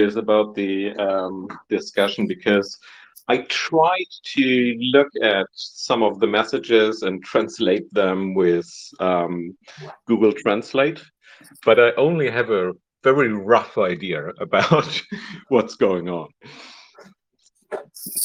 curious about the um, discussion because I tried to look at some of the messages and translate them with um, Google Translate, but I only have a very rough idea about what's going on.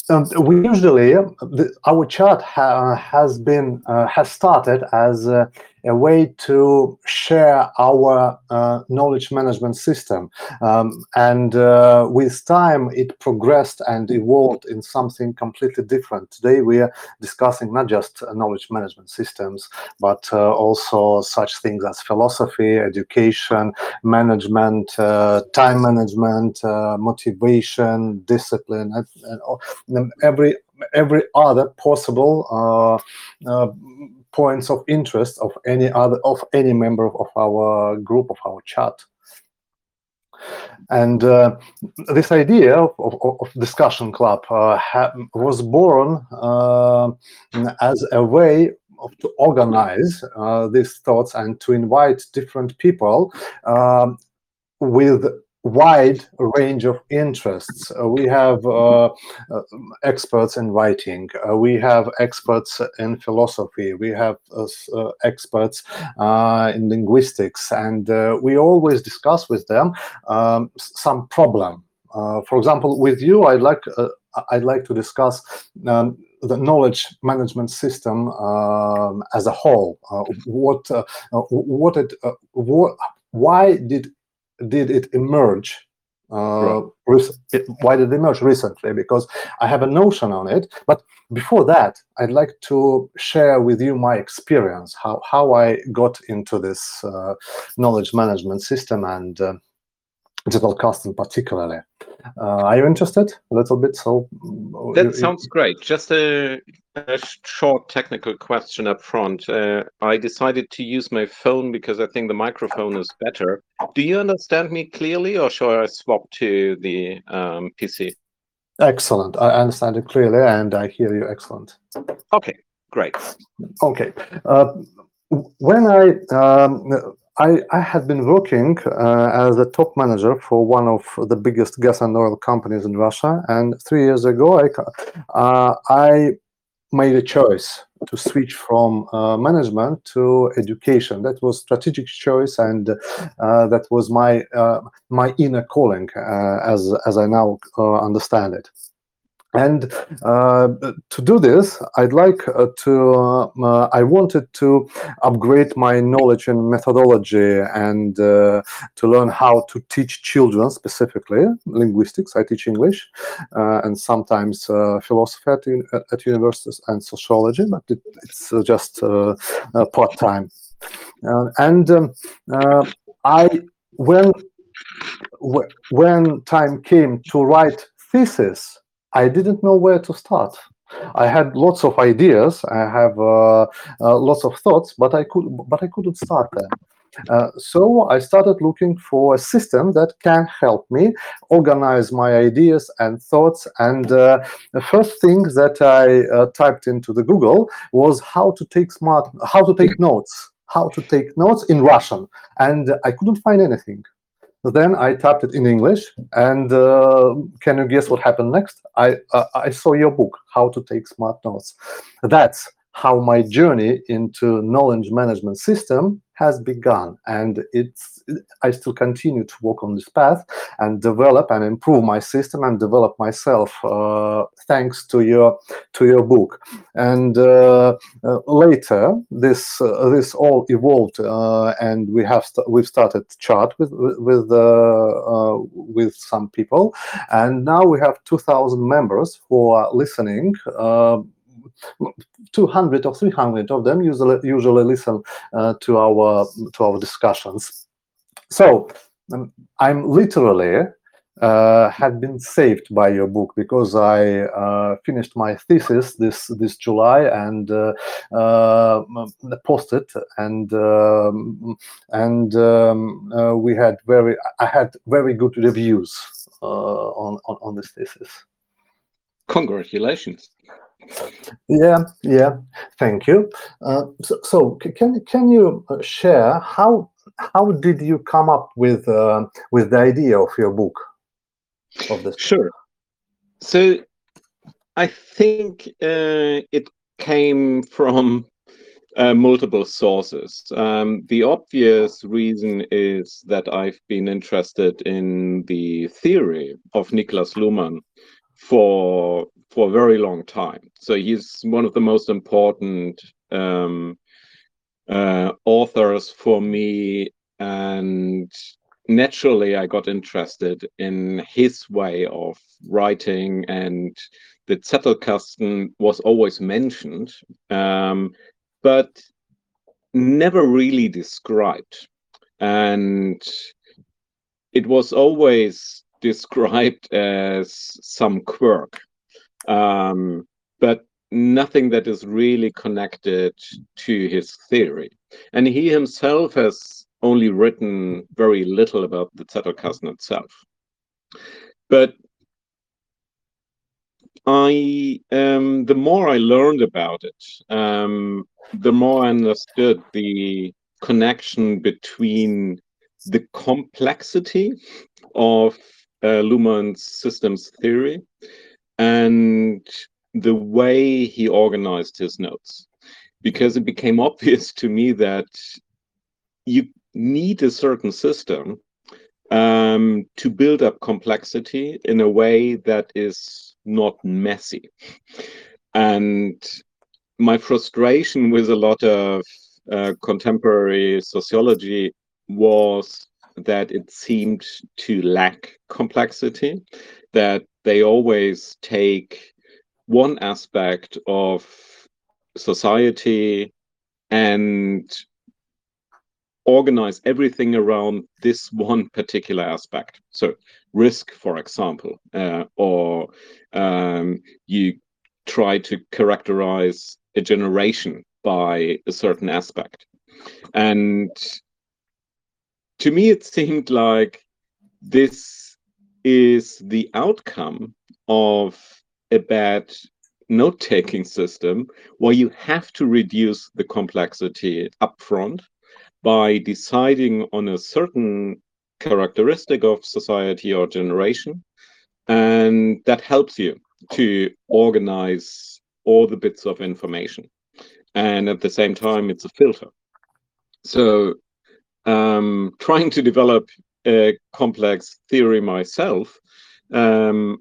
Um, we usually the, our chat ha, has been uh, has started as uh, a way to share our uh, knowledge management system. Um, and uh, with time, it progressed and evolved in something completely different. Today, we are discussing not just knowledge management systems, but uh, also such things as philosophy, education, management, uh, time management, uh, motivation, discipline, and, and, every every other possible uh, points of interest of any other of any member of our group of our chat. And uh, this idea of, of, of discussion club uh, was born uh, as a way of, to organize uh, these thoughts and to invite different people um, with wide range of interests. Uh, we have uh, uh, experts in writing. Uh, we have experts in philosophy. We have uh, uh, experts in linguistics, and we always discuss with them um, some problem. for example, with you, I'd like I'd like to discuss um, the knowledge management system um, as a whole. what what it what why did did it emerge uh, right. why did it emerge recently? Because I have a notion on it. But before that, I'd like to share with you my experience, how, how I got into this uh, knowledge management system and uh, digital casting particularly. Uh, are you interested a little bit? So that sounds great. Just a, a, short technical question up front. Uh, I decided to use my phone because I think the microphone is better. Do you understand me clearly, or shall I swap to the um, PC? Excellent. I understand it clearly, and I hear you excellent. Okay, great. Okay. Uh, when I um, I, I had been working uh, as a top manager for one of the biggest gas and oil companies in Russia, and three years ago, I uh, I made a choice to switch from uh, management to education. That was strategic choice, and uh, that was my uh, my inner calling, uh, as as I now understand it. And uh, to do this, I'd like uh, to, uh, I wanted to upgrade my knowledge and methodology and uh, to learn how to teach children, specifically linguistics. I teach English uh, and sometimes uh, philosophy at, at, universities and sociology, but it, it's just part time. and um, I, when, when time came to write thesis, I didn't know where to start. I had lots of ideas. I have uh, uh, lots of thoughts, but I could, but I couldn't start them. Uh, so I started looking for a system that can help me organize my ideas and thoughts. And uh, the first thing that I uh, typed into the Google was how to take smart, how to take notes, how to take notes in Russian, and I couldn't find anything. Then I typed it in English, and uh, can you guess what happened next? I uh, I saw your book, How to Take Smart Notes. That's how my journey into knowledge management system has begun and it's i still continue to walk on this path and develop and improve my system and develop myself uh, thanks to your to your book. And uh, uh, later this uh, this all evolved uh, and we have st we've started chat with with uh, with some people. And now we have 2000 members who are listening 200 or 300 of them usually usually listen uh, to our to our discussions. So um, I'm literally uh, had been saved by your book because I uh, finished my thesis this this July and uh, uh posted and um, and um, uh, we had very I had very good reviews on, on on this thesis. Congratulations. Yeah, yeah. Thank you. Uh, so, so, can can you uh, share how how did you come up with uh, with the idea of your book? of this? Sure. So I think uh, it came from uh, multiple sources. Um, the obvious reason is that I've been interested in the theory of Niklas Luhmann for for a very long time. So he's one of the most important um, uh, authors for me, and naturally I got interested in his way of writing, and the Zettelkasten was always mentioned, um, but never really described, and it was always described as some quirk, um, but nothing that is really connected to his theory. And he himself has only written very little about the Zettelkasten itself. But I, um, the more I learned about it, um, the more I understood the connection between the complexity of uh, Luhmann's systems theory and the way he organized his notes. Because it became obvious to me that you need a certain system um, to build up complexity in a way that is not messy. And my frustration with a lot of uh, contemporary sociology was that it seemed to lack complexity, that they always take one aspect of society and organize everything around this one particular aspect. So, risk, for example, uh, or um, you try to characterize a generation by a certain aspect. And to me, it seemed like this is the outcome of a bad note taking system where you have to reduce the complexity upfront by deciding on a certain characteristic of society or generation. And that helps you to organize all the bits of information. And at the same time, it's a filter. So um, trying to develop complex theory myself, um,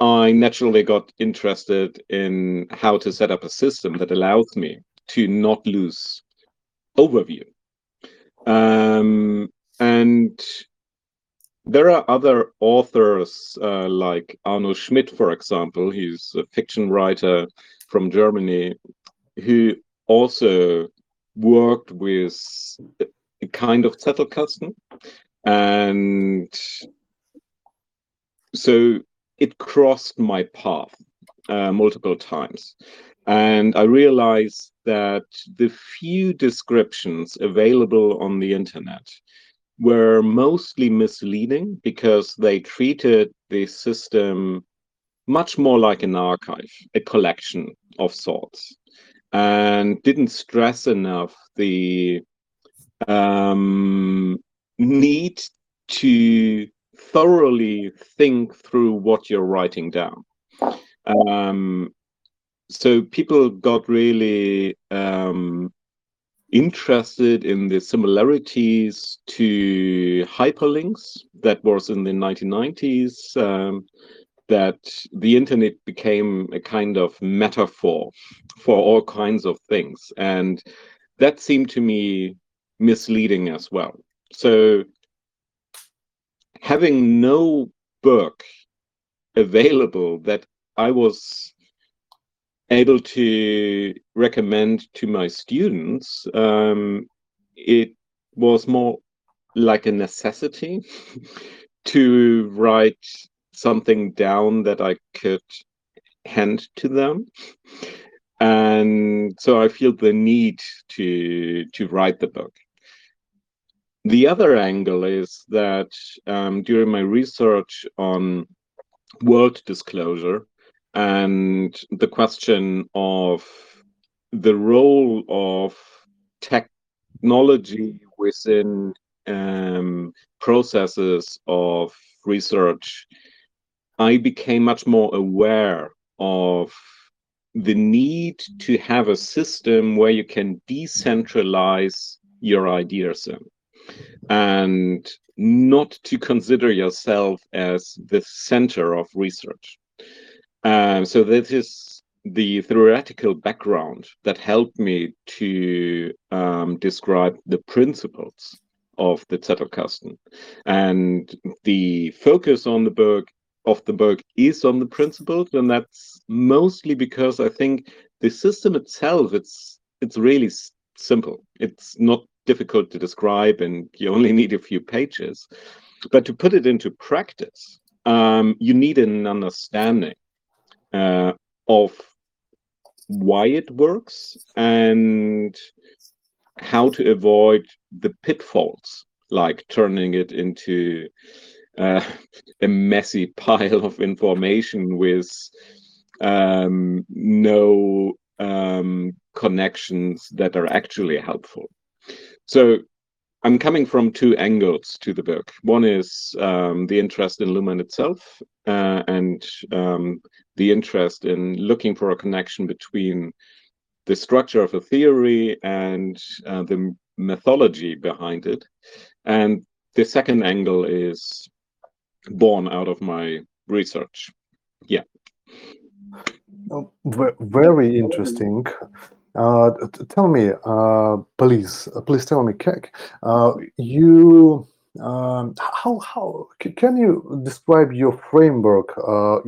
I naturally got interested in how to set up a system that allows me to not lose overview. Um, and there are other authors uh, like Arno Schmidt, for example, he's a fiction writer from Germany, who also worked with a kind of Zettelkasten. And so it crossed my path uh, multiple times. And I realized that the few descriptions available on the internet were mostly misleading because they treated the system much more like an archive, a collection of sorts, and didn't stress enough the um, need to thoroughly think through what you're writing down. Um, so people got really um, interested in the similarities to hyperlinks that was in the 1990s. Um, that the internet became a kind of metaphor for all kinds of things. And that seemed to me misleading as well. So having no book available that I was able to recommend to my students, um, it was more like a necessity to write something down that I could hand to them. And so I feel the need to to write the book. The other angle is that um, during my research on world disclosure and the question of the role of technology within um, processes of research I became much more aware of the need to have a system where you can decentralize your ideas in and not to consider yourself as the center of research. Um, so that is the theoretical background that helped me to um, describe the principles of the Zettelkasten. And the focus on the book of the book is on the principles, and that's mostly because I think the system itself it's it's really simple. It's not difficult to describe, and you only need a few pages. But to put it into practice, um, you need an understanding uh, of why it works and how to avoid the pitfalls, like turning it into uh, a messy pile of information with um, no um, connections that are actually helpful. So I'm coming from two angles to the book. One is um, the interest in Luhmann itself uh, and um, the interest in looking for a connection between the structure of a theory and uh, the mythology behind it. And the second angle is born out of my research. Yeah. Oh, very interesting. Uh, tell me, uh, please, please tell me, uh, you um, how how can you describe your framework? Uh,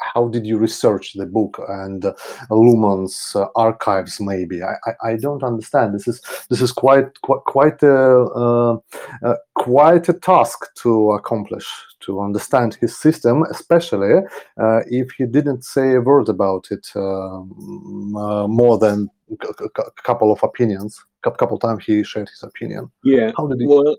how did you research the book and uh, Luhmann's uh, archives? Maybe I, I, I don't understand. This is this is quite quite quite a uh, uh, quite a task to accomplish to understand his system, especially uh, if he didn't say a word about it um, more than a couple of opinions. A couple of times he shared his opinion. Yeah. How did he? Well,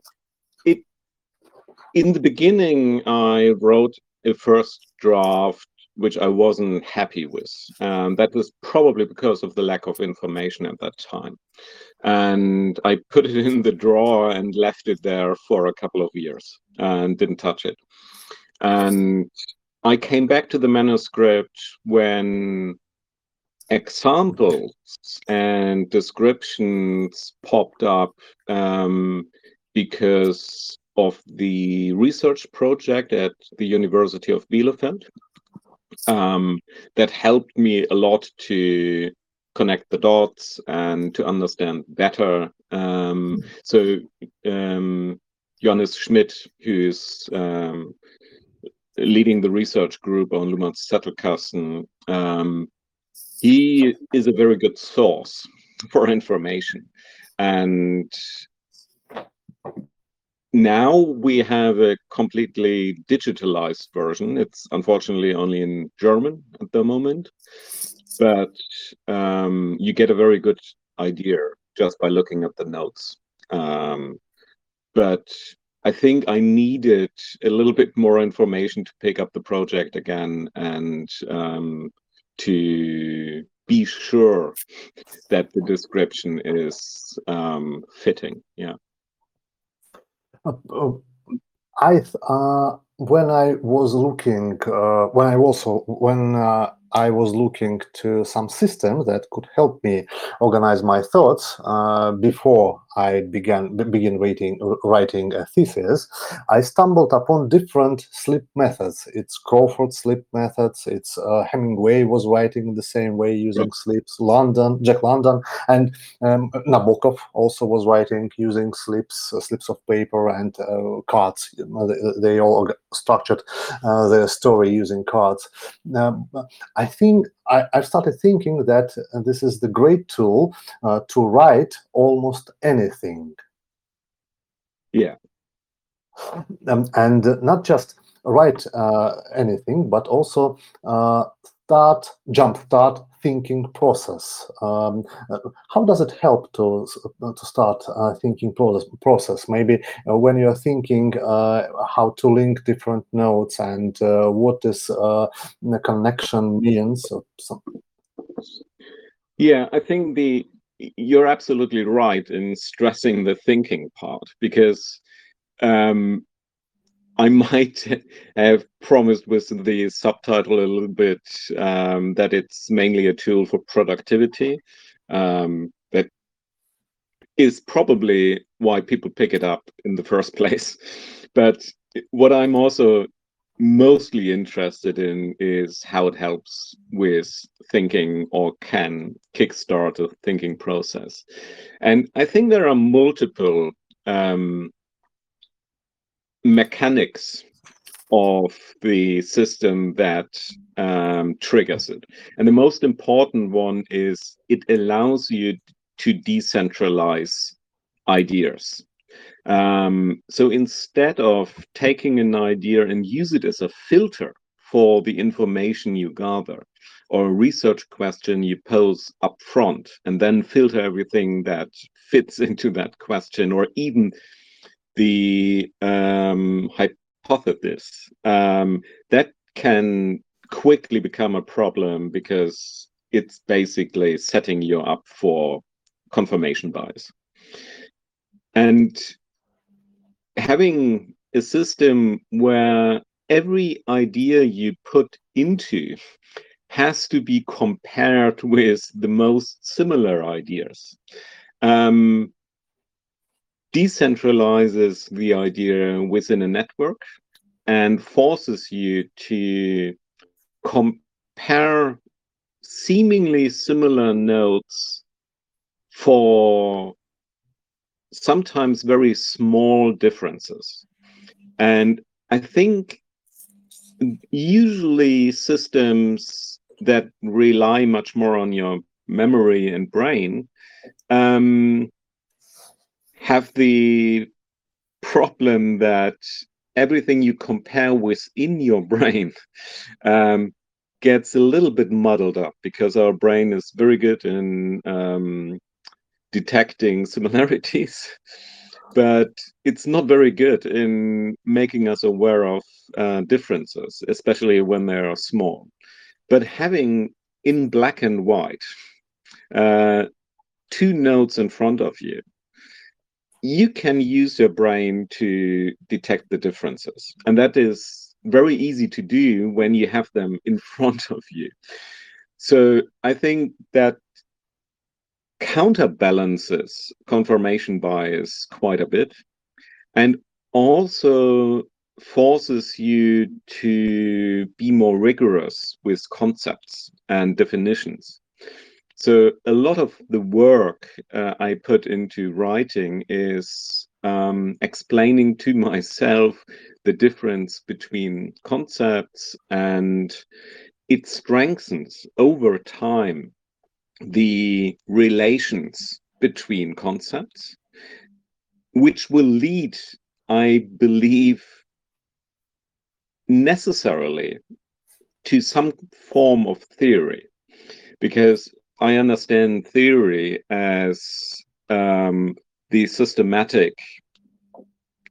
in the beginning, I wrote a first draft which I wasn't happy with. And that was probably because of the lack of information at that time. And I put it in the drawer and left it there for a couple of years and didn't touch it. And I came back to the manuscript when examples and descriptions popped up um, because of the research project at the University of Bielefeld um, that helped me a lot to connect the dots and to understand better. Um, so um, Johannes Schmidt, who's um, leading the research group on Luhmann's Zettelkasten, um, he is a very good source for information. And now we have a completely digitalized version. It's unfortunately only in German at the moment, but um, you get a very good idea just by looking at the notes. Um, but I think I needed a little bit more information to pick up the project again and um, to be sure that the description is um, fitting. Yeah. Uh, uh, I uh, when I was looking uh, when I also when uh, I was looking to some system that could help me organize my thoughts uh, before I began begin writing writing a thesis. I stumbled upon different sleep methods. It's Crawford sleep methods. It's uh, Hemingway was writing the same way using mm. sleeps. London, Jack London, and um, Nabokov also was writing using slips, uh, slips of paper and uh, cards. They, they all structured uh, their story using cards. Um, I think I, have started thinking that uh, this is the great tool uh, to write almost anything. Yeah. Um, and not just write uh, anything, but also uh, start, jump start thinking process. Um, uh, how does it help to uh, to start uh, thinking process? Process maybe uh, when you're thinking uh, how to link different nodes and uh, what this the connection means. Yeah, I think the you're absolutely right in stressing the thinking part because um, I might have promised with the subtitle a little bit um, that it's mainly a tool for productivity. Um, that is probably why people pick it up in the first place. But what I'm also mostly interested in is how it helps with thinking or can kickstart a thinking process. And I think there are multiple um, mechanics of the system that um, triggers it. And the most important one is it allows you to decentralize ideas. Um, so instead of taking an idea and use it as a filter for the information you gather, or a research question you pose up front, and then filter everything that fits into that question, or even the um, hypothesis, um, that can quickly become a problem because it's basically setting you up for confirmation bias. And having a system where every idea you put into has to be compared with the most similar ideas um, decentralizes the idea within a network and forces you to compare seemingly similar nodes for sometimes very small differences. And I think usually systems that rely much more on your memory and brain um, have the problem that everything you compare within your brain um, gets a little bit muddled up because our brain is very good in um, detecting similarities, but it's not very good in making us aware of uh, differences, especially when they are small. But having in black and white uh, two nodes in front of you, you can use your brain to detect the differences. And that is very easy to do when you have them in front of you. So I think that counterbalances confirmation bias quite a bit and also forces you to be more rigorous with concepts and definitions. So a lot of the work uh, I put into writing is um, explaining to myself the difference between concepts and it strengthens over time the relations between concepts, which will lead, I believe, necessarily to some form of theory, because I understand theory as um, the systematic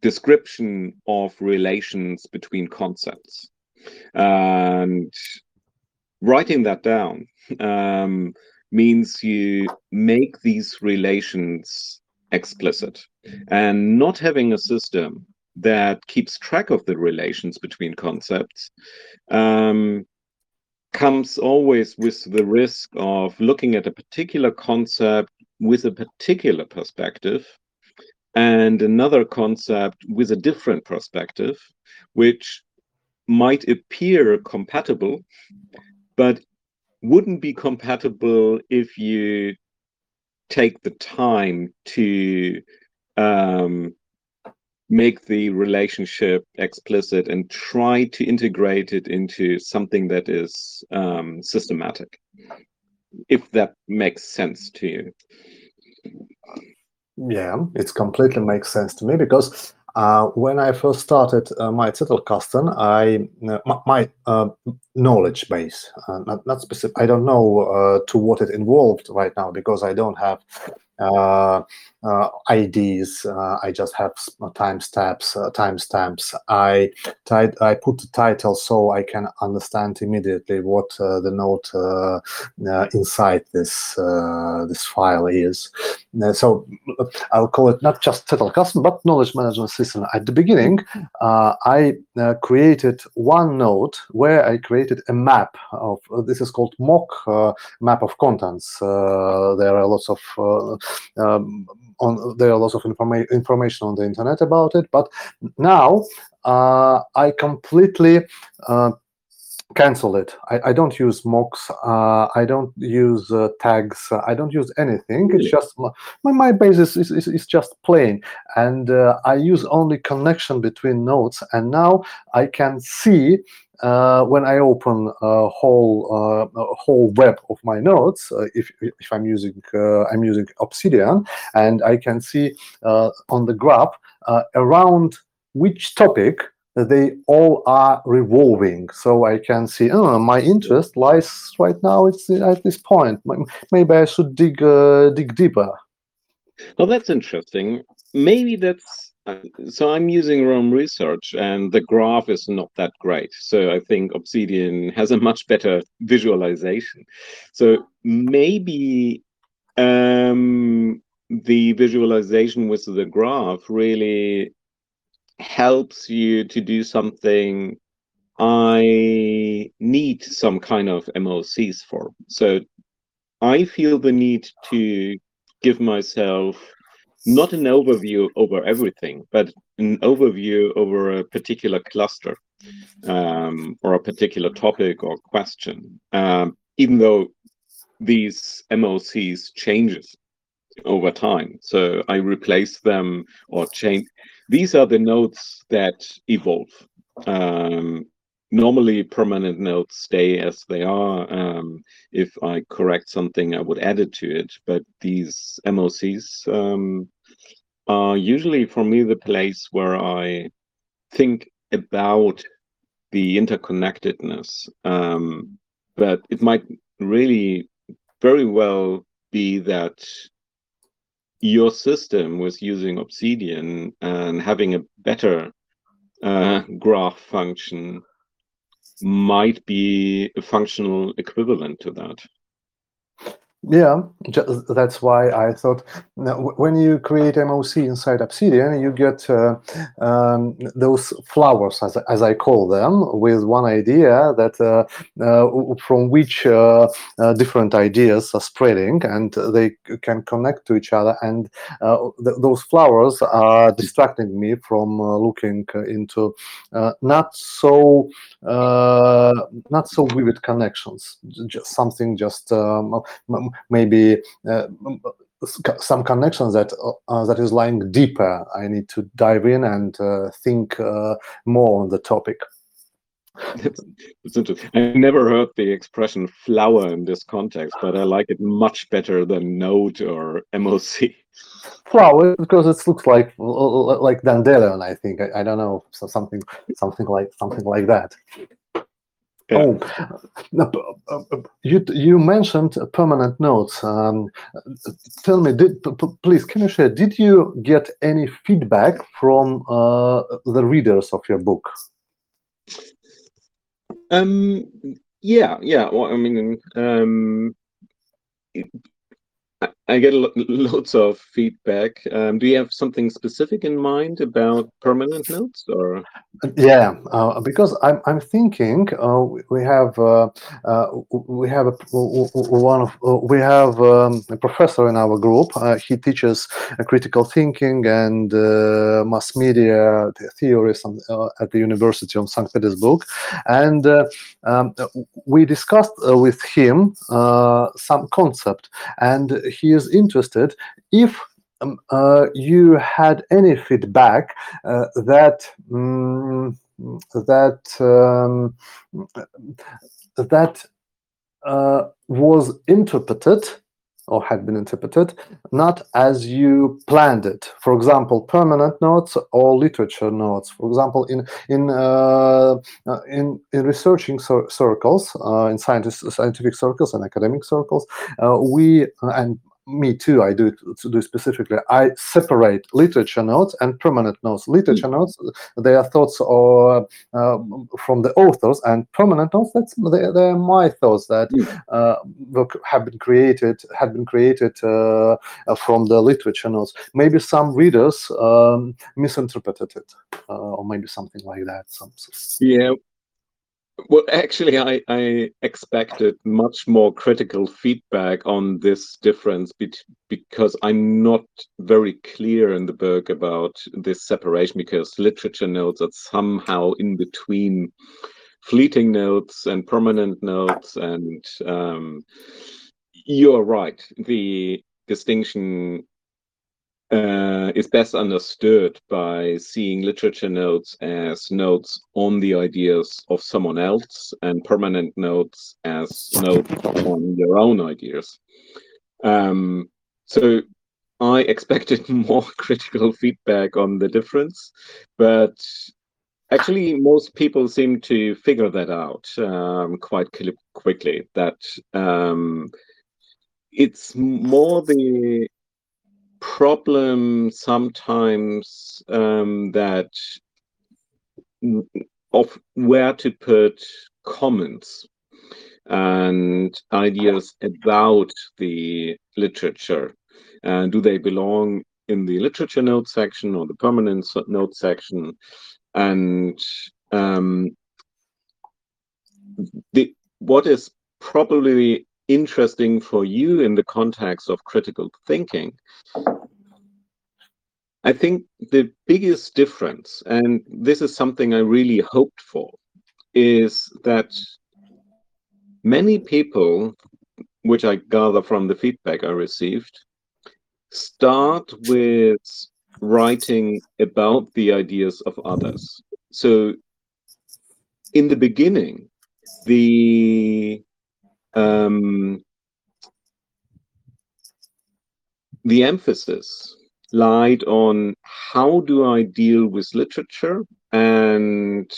description of relations between concepts. And writing that down um, means you make these relations explicit and not having a system that keeps track of the relations between concepts um, comes always with the risk of looking at a particular concept with a particular perspective and another concept with a different perspective, which might appear compatible, but wouldn't be compatible if you take the time to um, make the relationship explicit and try to integrate it into something that is um, systematic, if that makes sense to you. Yeah, it completely makes sense to me because uh, when I first started uh, my Zettelkasten, I uh, my, uh, knowledge base, uh, not not specific. I don't know uh, to what it involved right now because I don't have Uh, uh, IDs. Uh, I just have timestamps. Uh, timestamps. Uh, I I put the title so I can understand immediately what uh, the note uh, inside this this file is. so I'll call it not just title custom, but knowledge management system. At the beginning, I created one note where I created a map of this is called MOC map of contents. there are lots of um, on there are lots of informa information on the internet about it but now uh, i completely uh, cancel it. I, I, don't use MOCs uh, i don't use uh, tags uh, i don't use anything. It's just my, my basis is, is, is just plain. And uh, i use only connection between nodes and now i can see uh, when I open a whole uh, a whole web of my notes, uh, if if I'm using uh, I'm using Obsidian, and I can see uh, on the graph uh, around which topic they all are revolving. So I can see oh, my interest lies right now. It's at this point. Maybe I should dig dig deeper. Well, that's interesting. Maybe that's so I'm using Roam Research and the graph is not that great. So I think Obsidian has a much better visualization. So maybe um, the visualization with the graph really helps you to do something I need some kind of MOCs for. So I feel the need to give myself not an overview over everything, but an overview over a particular cluster um, or a particular topic or question, um, even though these MOCs changes over time. So I replace them or change. These are the nodes that evolve. Um, normally permanent notes stay as they are. Um, if I correct something, I would add it to it. But these MOCs um, are usually for me the place where I think about the interconnectedness. Um, but it might really very well be that your system was using Obsidian and having a better uh, graph function might be a functional equivalent to that. Yeah, that's why I thought when you create MOC inside Obsidian, you get uh, um, those flowers, as, as I call them, with one idea that uh, uh, from which uh, uh, different ideas are spreading, and they can connect to each other. And uh, th those flowers are distracting me from looking into not so not so vivid connections, just something just. Um, maybe uh, some connections that uh, that is lying deeper. I need to dive in and uh, think more on the topic. That's, that's interesting. I never heard the expression flower in this context, but I like it much better than node or MOC. Flower because it looks like like dandelion. I think I, I don't know so something something like something like that. Oh, you you mentioned permanent notes. Um, tell me, did please can you share? Did you get any feedback from uh, the readers of your book? Um. Yeah. Yeah. Well, I mean, um, I get lots of feedback. Um, do you have something specific in mind about permanent notes, or? Yeah, uh, because I'm I'm thinking uh, we have uh, uh we have a, one of uh, we have um, a professor in our group. Uh, he teaches critical thinking and mass media theories at the University of St. Petersburg, and um, we discussed with him some concept and he is interested if um, uh, you had any feedback uh, that um, that um, that uh, was interpreted or had been interpreted not as you planned it. For example, permanent notes or literature notes. For example, in in uh, uh in, in researching circles, uh, in scientist, scientific circles and academic circles, uh, we and me too. I do it to do specifically. I separate literature notes and permanent notes. Literature Mm. notes, they are thoughts or uh, from the authors, and permanent notes, that's they, they are my thoughts that Mm. uh, have been created had been created uh, uh, from the literature notes. Maybe some readers um, misinterpreted it, uh, or maybe something like that. Some, Yeah. Well, actually, I, I expected much more critical feedback on this difference because I'm not very clear in the book about this separation because literature notes are somehow in between fleeting notes and permanent notes. And um, you're right, the distinction uh, is best understood by seeing literature notes as notes on the ideas of someone else and permanent notes as notes on your own ideas. Um, so I expected more critical feedback on the difference, but actually most people seem to figure that out um, quite quickly. That um, it's more the problem sometimes um, that of where to put comments and ideas about the literature. Uh, do they belong in the literature note section or the permanent note section? And um, the what is probably interesting for you in the context of critical thinking I think the biggest difference, and this is something I really hoped for, is that many people, which I gather from the feedback I received, start with writing about the ideas of others. So, in the beginning, the um, the emphasis lied on how do I deal with literature and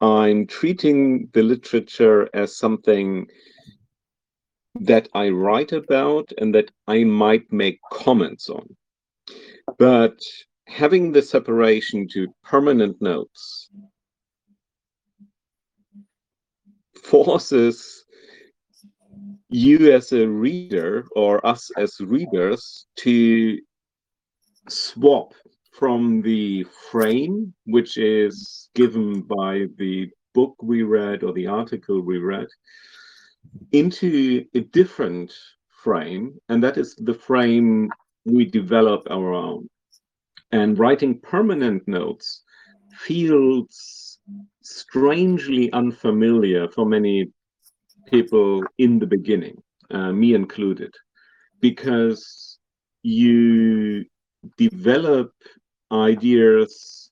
I'm treating the literature as something that I write about and that I might make comments on. But having the separation to permanent notes forces you as a reader or us as readers to swap from the frame which is given by the book we read or the article we read into a different frame and that is the frame we develop our own. And writing permanent notes feels strangely unfamiliar for many people in the beginning uh, me included because you develop ideas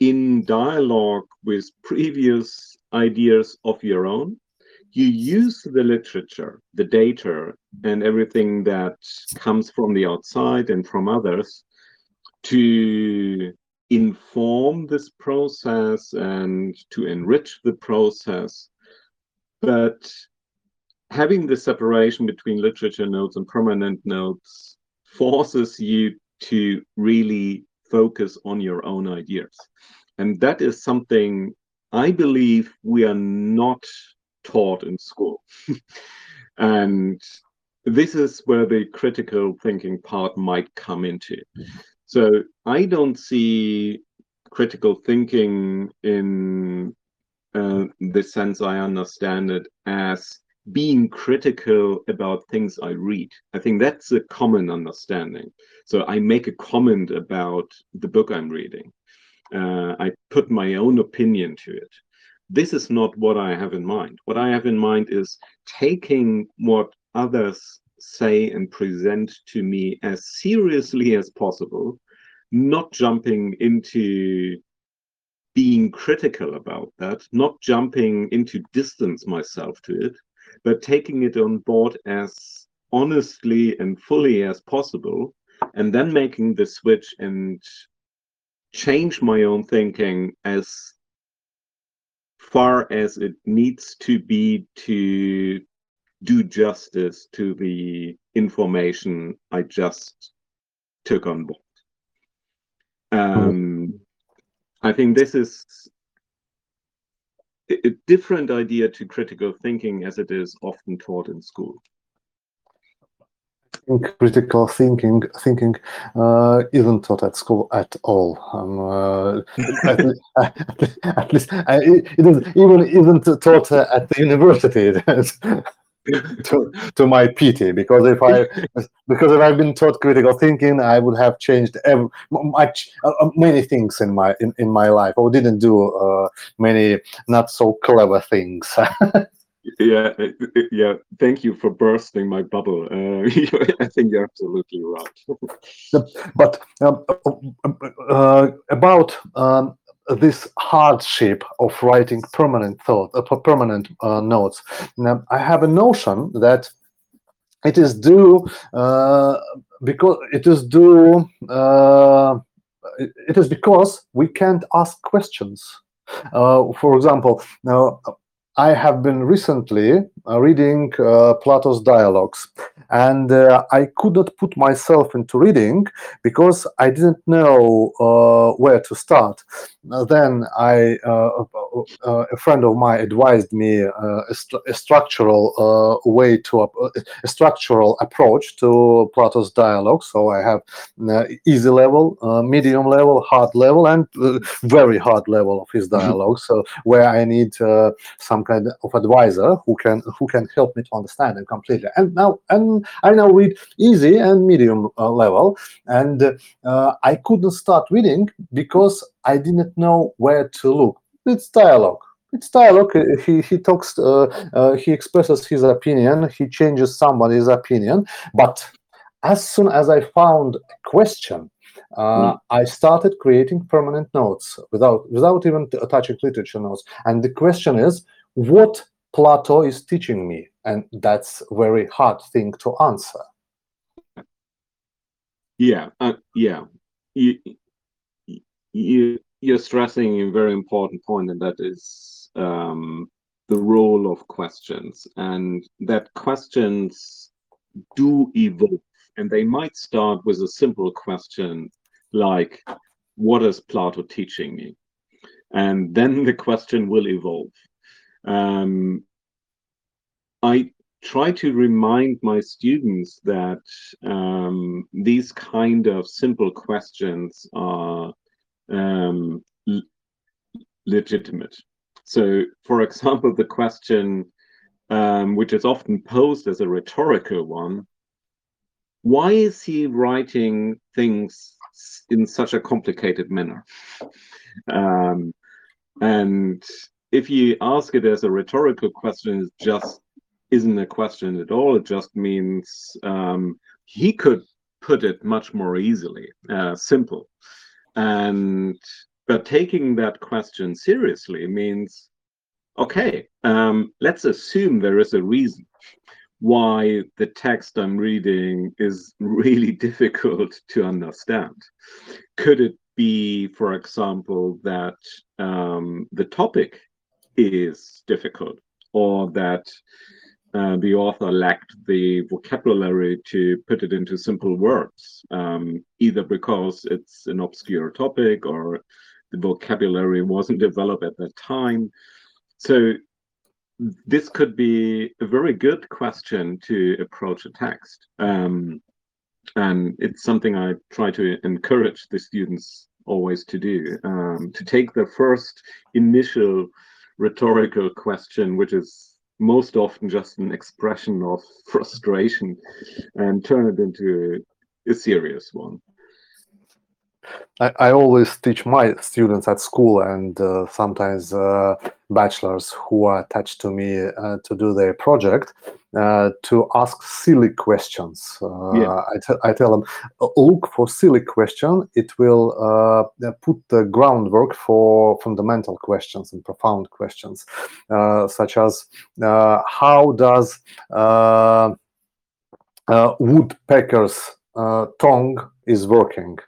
in dialogue with previous ideas of your own. You use the literature, the data, and everything that comes from the outside and from others to inform this process and to enrich the process. But having the separation between literature notes and permanent notes forces you to really focus on your own ideas. And that is something I believe we are not taught in school. and this is where the critical thinking part might come into. So I don't see critical thinking in uh, the sense I understand it as being critical about things I read. I think that's a common understanding. So I make a comment about the book I'm reading. Uh, I put my own opinion to it. This is not what I have in mind. What I have in mind is taking what others say and present to me as seriously as possible, not jumping into being critical about that, not jumping into distance myself to it, but taking it on board as honestly and fully as possible, and then making the switch and change my own thinking as far as it needs to be to do justice to the information I just took on board. Um, I think this is a different idea to critical thinking as it is often taught in school. think critical thinking thinking uh, isn't taught at school at all. Um, uh, at, le- at least uh, it, it is even isn't taught at the university. to, to my pity, because if I because if I've been taught critical thinking, I would have changed ev- much uh, uh, many things in my in, in my life, or didn't do uh, many not so clever things. Yeah, uh, uh, yeah. Thank you for bursting my bubble. Uh, I think you're absolutely right. but um, uh, about um, this hardship of writing permanent thought, uh, permanent uh, notes, now, I have a notion that it is due uh, because it is due. Uh, it is because we can't ask questions. Uh, for example, now I have been recently uh, reading Plato's dialogues, and I could not put myself into reading because I didn't know where to start. Uh, then I, uh, uh, a friend of mine advised me uh, a, stru- a structural uh, way to a structural approach to Plato's dialogue. So I have uh, easy level, uh, medium level, hard level, and uh, very hard level of his dialogue. So where I need uh, some kind of advisor who can who can help me to understand it completely. And now and I now read easy and medium uh, level, and uh, I couldn't start reading because I didn't know where to look. It's dialogue. It's dialogue. He he talks. Uh, uh, he expresses his opinion. He changes somebody's opinion. But as soon as I found a question, uh, I started creating permanent notes without without even touching literature notes. And the question is, what Plato is teaching me, and that's a very hard thing to answer. Yeah, uh, yeah. You, you, you're stressing a very important point, and that is um, the role of questions, and that questions do evolve, and they might start with a simple question like, "What is Plato teaching me?" And then the question will evolve. Um, I try to remind my students that um, these kind of simple questions are um, legitimate. So, for example, the question, um, which is often posed as a rhetorical one, why is he writing things in such a complicated manner? Um, and if you ask it as a rhetorical question, it's just isn't a question at all. It just means um, he could put it much more easily, uh, simple. And but taking that question seriously means, okay, um, let's assume there is a reason why the text I'm reading is really difficult to understand. Could it be, for example, that um, the topic is difficult, or that uh, the author lacked the vocabulary to put it into simple words, um, either because it's an obscure topic or the vocabulary wasn't developed at that time. So this could be a very good question to approach a text. Um, and it's something I try to encourage the students always to do, um, to take the first initial rhetorical question, which is most often just an expression of frustration, and turn it into a, serious one. I, I always teach my students at school and uh, sometimes uh, bachelors who are attached to me uh, to do their project uh, to ask silly questions. Uh, Yeah. I, tell them, "Uh, look for silly question. It will uh, put the groundwork for fundamental questions and profound questions, uh, such as uh, how does uh, uh, woodpecker's uh, tongue is working?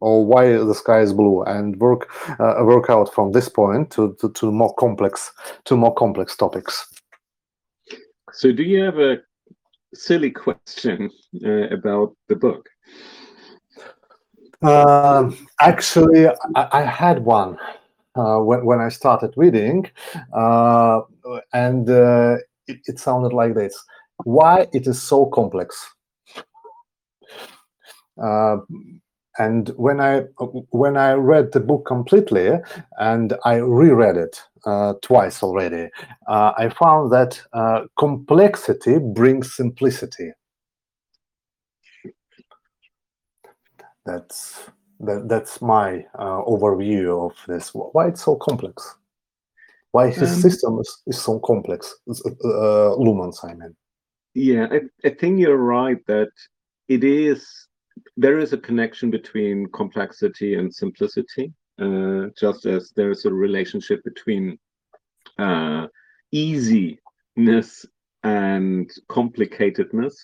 Or why the sky is blue and work uh, work out from this point to, to, to more complex to more complex topics So, do you have a silly question uh, about the book? Uh, actually, I, I, had one uh, when, when I started reading, uh, and uh, it, it sounded like this: Why it is so complex? Uh, and when I when I read the book completely and I reread it uh, twice already, uh, I found that uh, complexity brings simplicity. That's that, that's my uh, overview of this. Why it's so complex? Why his um, system is, is so complex? Uh, I mean. Yeah, I, I think you're right that it is there is a connection between complexity and simplicity, uh, just as there is a relationship between uh, easiness and complicatedness.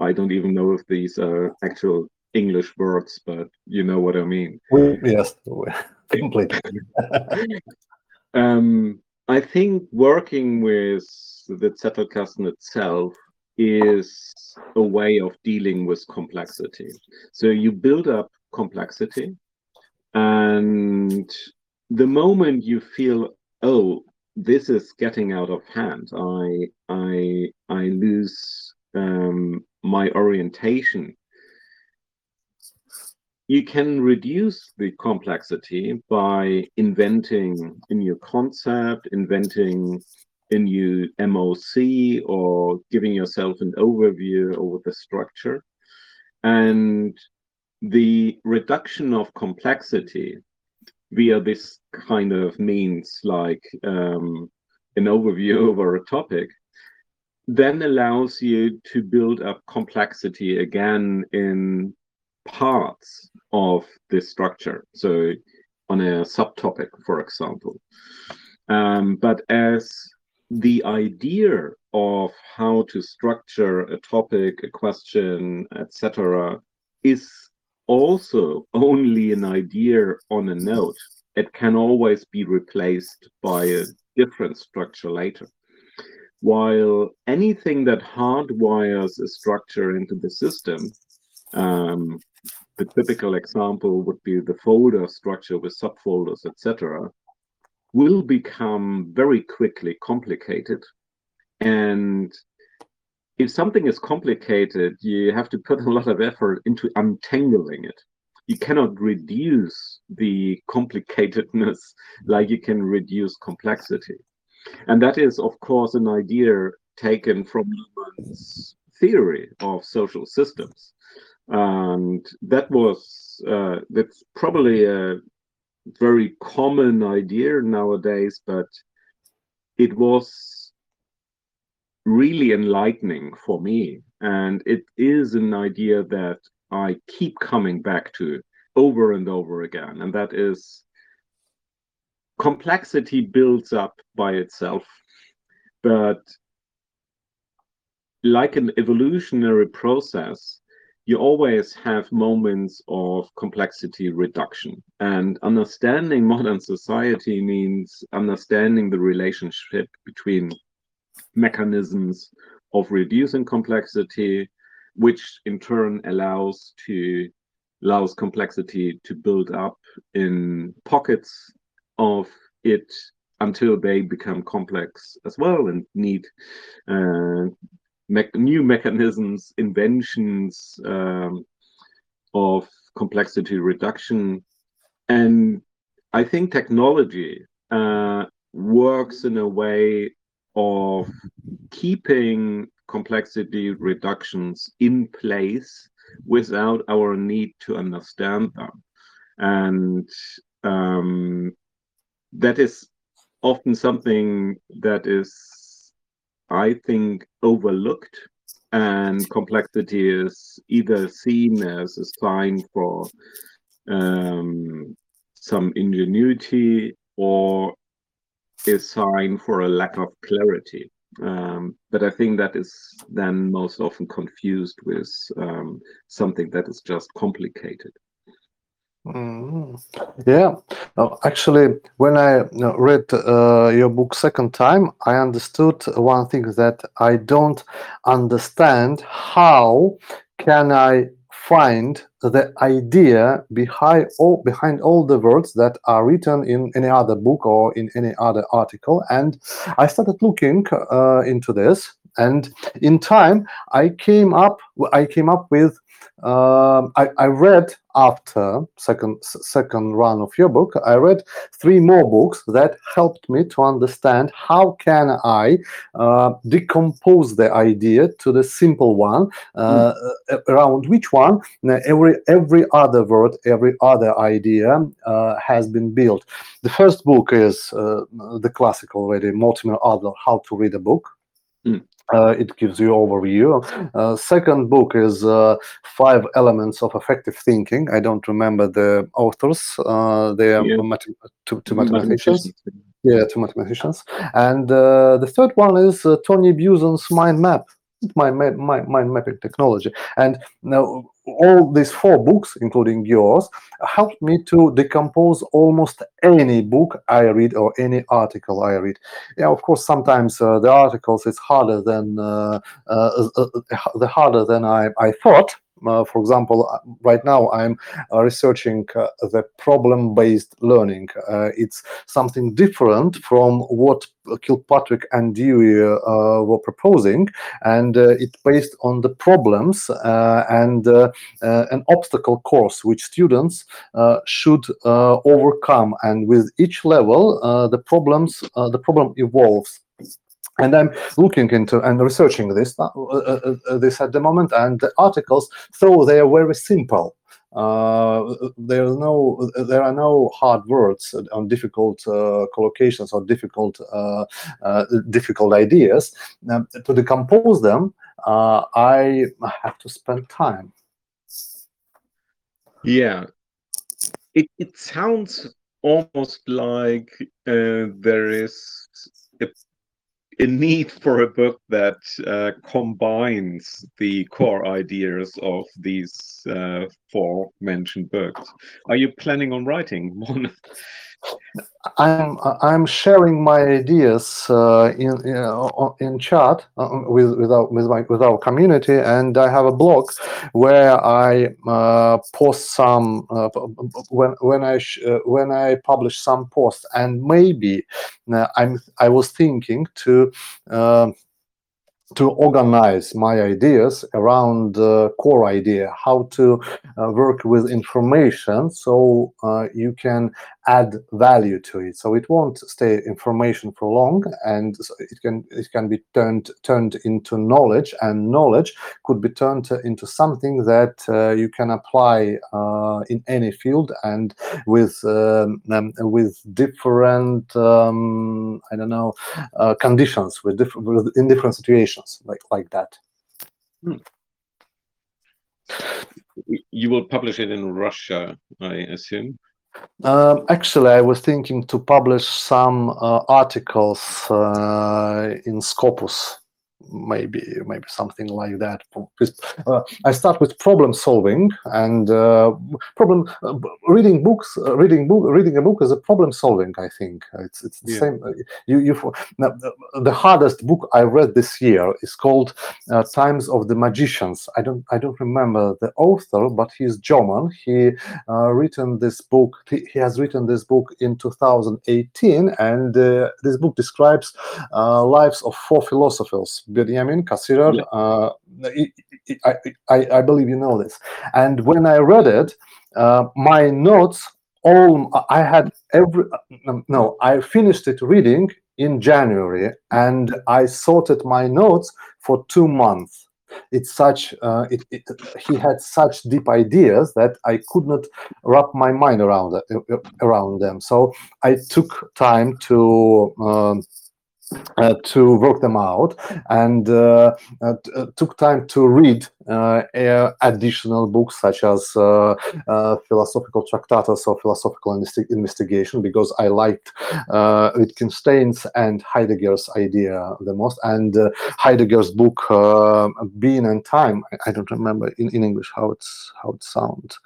I don't even know if these are actual English words, but you know what I mean. yes, completely. um, I think working with the Zettelkasten itself is a way of dealing with complexity. So you build up complexity, and the moment you feel, oh, this is getting out of hand, I I I lose um, my orientation. You can reduce the complexity by inventing a new concept, inventing a new MOC or giving yourself an overview over the structure. And the reduction of complexity via this kind of means like um, an overview over a topic then allows you to build up complexity again in parts of this structure. So on a subtopic, for example. Um, but as the idea of how to structure a topic, a question, etc., is also only an idea on a note. It can always be replaced by a different structure later. While anything that hardwires a structure into the system, um, the typical example would be the folder structure with subfolders, etc., will become very quickly complicated. And if something is complicated, you have to put a lot of effort into untangling it. You cannot reduce the complicatedness like you can reduce complexity. And that is, of course, an idea taken from Luhmann's theory of social systems. And that was, uh, that's probably a very common idea nowadays, but it was really enlightening for me. And it is an idea that I keep coming back to over and over again. And that is complexity builds up by itself. But like an evolutionary process, you always have moments of complexity reduction. And understanding modern society means understanding the relationship between mechanisms of reducing complexity, which in turn allows to allows complexity to build up in pockets of it until they become complex as well and need uh, me new mechanisms, inventions um, of complexity reduction. And I think technology uh, works in a way of keeping complexity reductions in place without our need to understand them. And um, that is often something that is I think, overlooked. And complexity is either seen as a sign for um, some ingenuity or a sign for a lack of clarity. Um, but I think that is then most often confused with um, something that is just complicated. Mm, yeah, actually, when I read uh, your book second time, I understood one thing that I don't understand how can I find the idea behind all behind all the words that are written in any other book or in any other article. And i started looking uh, into this. And in time i came up i came up with um, I, I, read after second second run of your book i read three more books that helped me to understand how can i uh, decompose the idea to the simple one uh, mm. around which one every every other word every other idea uh, has been built the first book is uh, the classic already mortimer adler how to read a book mm. Uh, it gives you overview. Uh, second book is uh, Five Elements of Effective Thinking. I don't remember the authors. Uh, they are yeah. two, two mathematicians. Yeah, two mathematicians. And uh, the third one is uh, Tony Buzan's Mind Map my, my mind mapping technology. And now all these four books, including yours, helped me to decompose almost any book I read or any article I read. Yeah, of course, sometimes uh, the articles is harder than uh, uh, uh the harder than I, I thought. Uh, for example, uh, right now I'm uh, researching uh, the problem-based learning. Uh, it's something different from what Kilpatrick and Dewey uh, were proposing, and it's based on the problems and an obstacle course which students should overcome. And with each level, the problems the problem evolves and I'm looking into and researching this uh, uh, uh, this at the moment, and the articles, though they are very simple, uh, there are no there are no hard words on difficult uh, collocations or difficult uh, difficult ideas. Um, to decompose them, I have to spend time. Yeah, it it sounds almost like there is a a need for a book that uh, combines the core ideas of these uh, four mentioned books. Are you planning on writing one? I'm I'm sharing my ideas uh, in in chat uh, with with our with my with our community, and I have a blog where I uh, post some uh, when when I uh, when I publish some posts, and maybe uh, I'm I was thinking to to organize my ideas around the core idea, how to uh, work with information so uh, you can add value to it. So it won't stay information for long, and it can it can be turned turned into knowledge, and knowledge could be turned into something that uh, you can apply uh, in any field and with um, um, with different um, I don't know uh, conditions with different in different situations like like that. Hmm. You will publish it in Russia, I assume. Um, actually, I was thinking to publish some uh, articles uh, in Scopus maybe maybe something like that. Uh, i start with problem solving and uh, problem uh, reading books uh, reading book reading a book is a problem solving i think. It's it's the yeah. same uh, you you the hardest book i read this year is called uh, times of the magicians. I don't i don't remember the author but he's german. He written this book he, he, has written this book in 2018 and this book describes lives of four philosophers Benjamin Cassirer. Yeah. Uh, I, I, I, believe you know this. And when I read it, uh, my notes all I had every no I finished it reading in January and I sorted my notes for two months. It's such uh, it, it, he had such deep ideas that I could not wrap my mind around around them. So I took time to. Um, uh, to work them out and uh, uh, uh took time to read uh, additional books such as uh, philosophical tractatus or philosophical investigation because I liked Wittgenstein's and Heidegger's idea the most. And Heidegger's book Being and Time I don't remember in, in English how it's how it sounds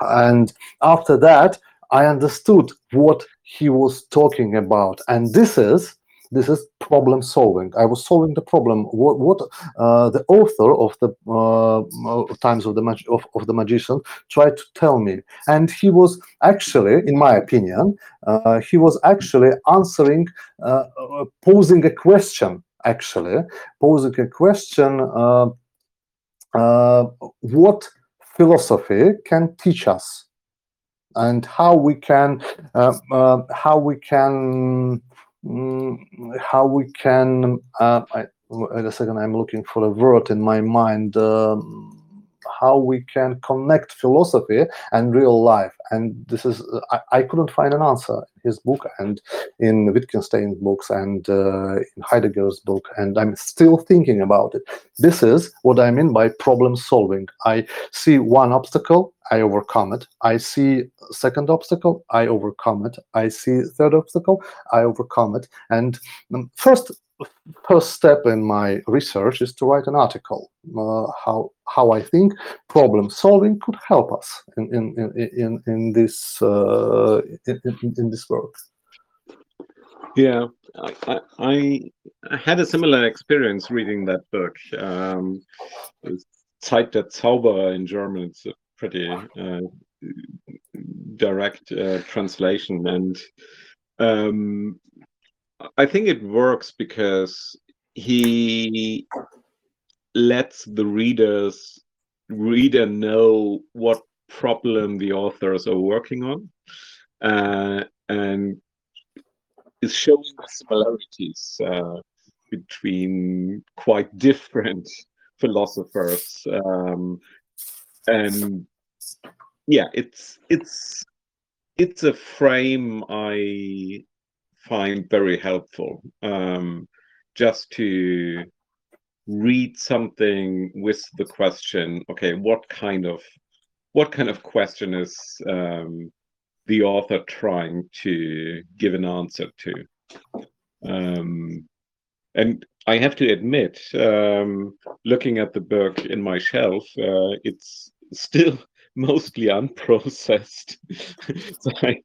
and after that I understood what he was talking about. And this is this is problem solving. I was solving the problem. What, what uh, the author of the uh, Times of the Mag of, of, the Magician tried to tell me, and he was actually, in my opinion, uh, he was actually answering, uh, uh, posing a question. Actually, posing a question: uh, what philosophy can teach us, and how we can, how we can how we can uh, I, wait a second i'm looking for a word in my mind um, how we can connect philosophy and real life. And this is I, I, couldn't find an answer in his book and in wittgenstein's books and uh, in heidegger's book and i'm still thinking about it. This is what i mean by problem solving. I see one obstacle i overcome it. I see second obstacle i overcome it. I see third obstacle i overcome it. And um, first first step in my research is to write an article uh, how how I think problem solving could help us in in in in, this uh, in, in, this work. Yeah, I, I, I had a similar experience reading that book. Um, Zeit der in German. It's a pretty uh, direct uh, translation, and um, I think it works because he lets the readers reader know what problem the authors are working on uh, and is showing the similarities uh, between quite different philosophers um, and yeah it's it's it's a frame i find very helpful um, just to read something with the question okay what kind of what kind of question is um, the author trying to give an answer to? Um, and i have to admit um, looking at the book in my shelf uh, it's still mostly unprocessed. so I,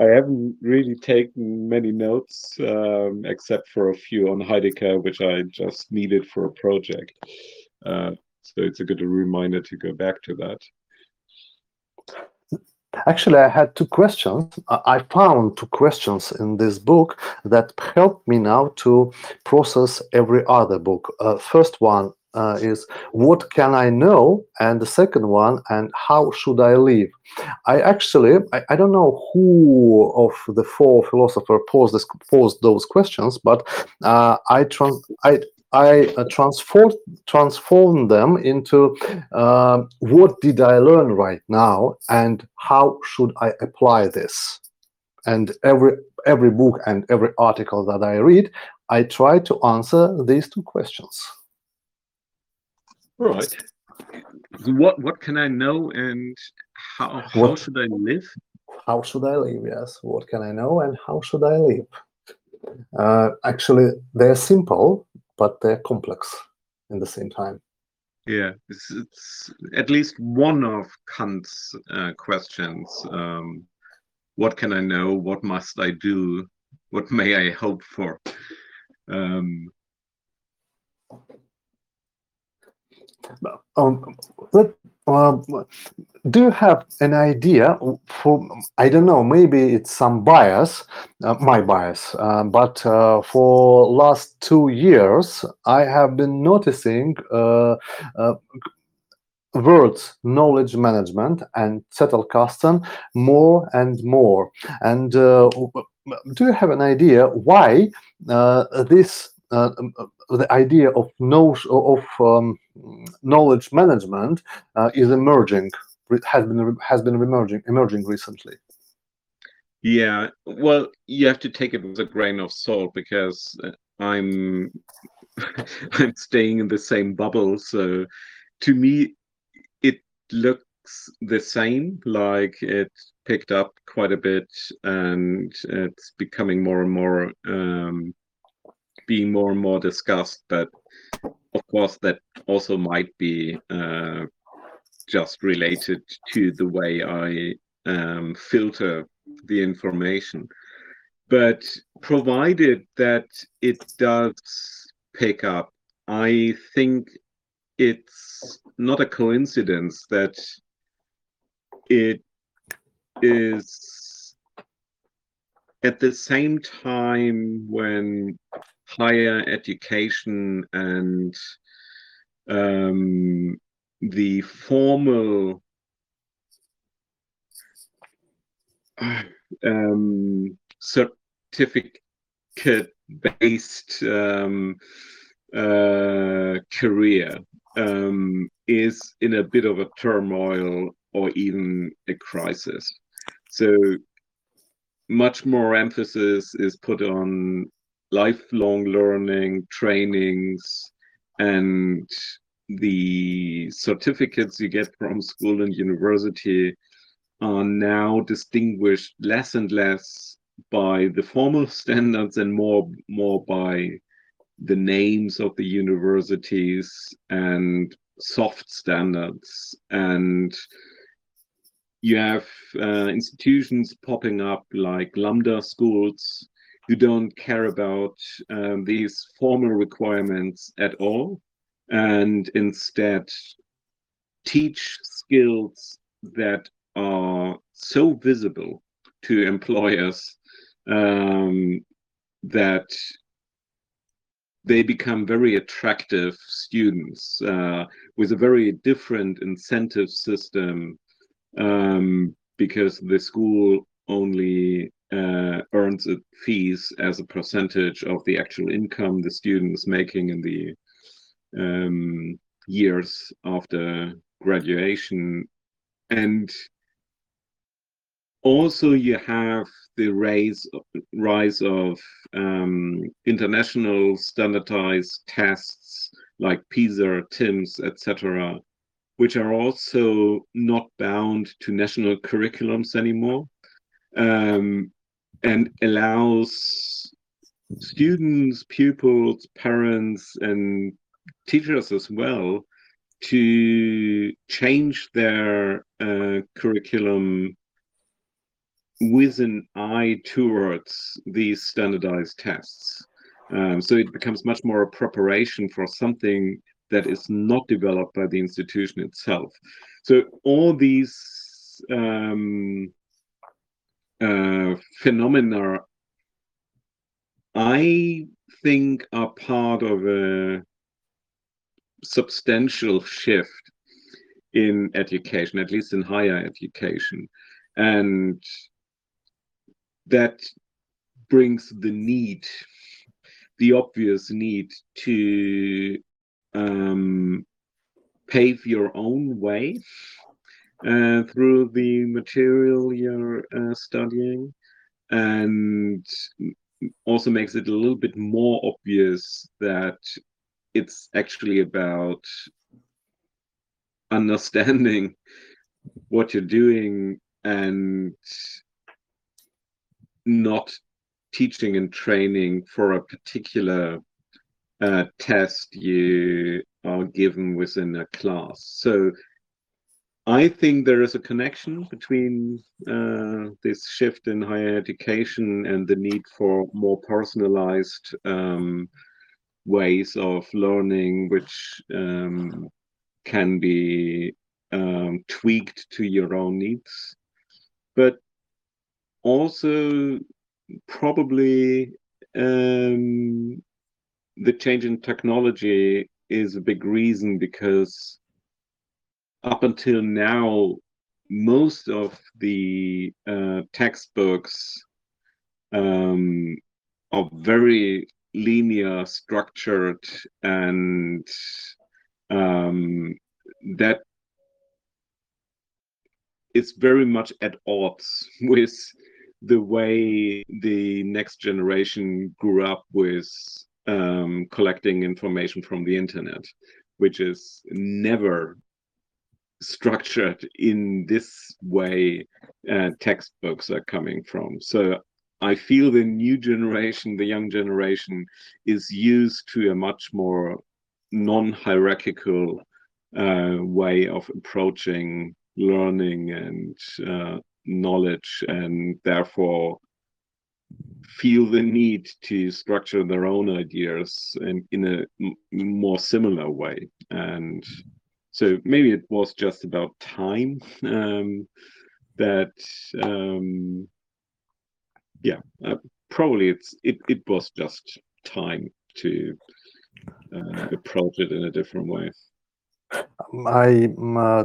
I haven't really taken many notes um, except for a few on Heidegger, which I just needed for a project. Uh, so it's a good reminder to go back to that. Actually, I had two questions. I found two questions in this book that helped me now to process every other book. Uh, first one uh, is what can I know, and the second one, and how should I live? I actually I, I don't know who of the four philosophers posed this, posed those questions, but uh, I trans I I uh, transformed transform them into uh, what did I learn right now, and how should I apply this? And every every book and every article that I read, I try to answer these two questions. Right. What what can I know and how how what, should I live? How should I live? Yes. What can I know and how should I live? Uh, actually, they're simple, but they're complex in the same time. Yeah, it's, it's at least one of Kant's uh, questions. Um, what can I know? What must I do? What may I hope for? Um, um, let, um, do you have an idea for i don't know maybe it's some bias uh, my bias uh, but uh, for last two years i have been noticing uh, uh, words knowledge management and Zettelkasten more and more. And uh, do you have an idea why this the idea of know of um, knowledge management uh, is emerging has been has been emerging emerging recently yeah well you have to take it with a grain of salt because uh, I'm I'm staying in the same bubble. So to me, it looks the same. Like it picked up quite a bit, and it's becoming more and more um, being more and more discussed. But of course, that also might be uh, just related to the way I um, filter the information. But provided that it does pick up, I think it's not a coincidence that it is at the same time when higher education and um, the formal um, certificate based um, uh, career um, is in a bit of a turmoil or even a crisis. So much more emphasis is put on lifelong learning, trainings, and the certificates you get from school and university are now distinguished less and less by the formal standards and more more by the names of the universities and soft standards. And you have uh, institutions popping up like lambda schools who don't care about um, these formal requirements at all and instead teach skills that are so visible to employers um, that they become very attractive students uh, with a very different incentive system um, because the school only uh, earns fees as a percentage of the actual income the student is making in the um, years after graduation. And also you have the rise rise of um, international standardized tests like PISA, TIMSS, etc., which are also not bound to national curriculums anymore, um, and allows students, pupils, parents, and teachers as well to change their uh, curriculum with an eye towards these standardized tests. Um, so it becomes much more a preparation for something that is not developed by the institution itself. So all these um, uh, phenomena, I think, are part of a substantial shift in education, at least in higher education. And that brings the need, the obvious need to um, pave your own way uh, through the material you're uh, studying and also makes it a little bit more obvious that it's actually about understanding what you're doing and not teaching and training for a particular uh, test you are given within a class. So I think there is a connection between uh, this shift in higher education and the need for more personalized um, ways of learning, which um, can be um, tweaked to your own needs. But also probably um, the change in technology is a big reason because up until now most of the uh, textbooks um, are very linear structured and um, that is very much at odds with the way the next generation grew up with um, collecting information from the internet, which is never structured in this way uh, textbooks are coming from. So I feel the new generation, the young generation, is used to a much more non-hierarchical uh, way of approaching learning and uh, knowledge, and therefore feel the need to structure their own ideas in, in a more similar way. And so maybe it was just about time um, that um, yeah uh, probably it's it, it was just time to uh, approach it in a different way. I uh,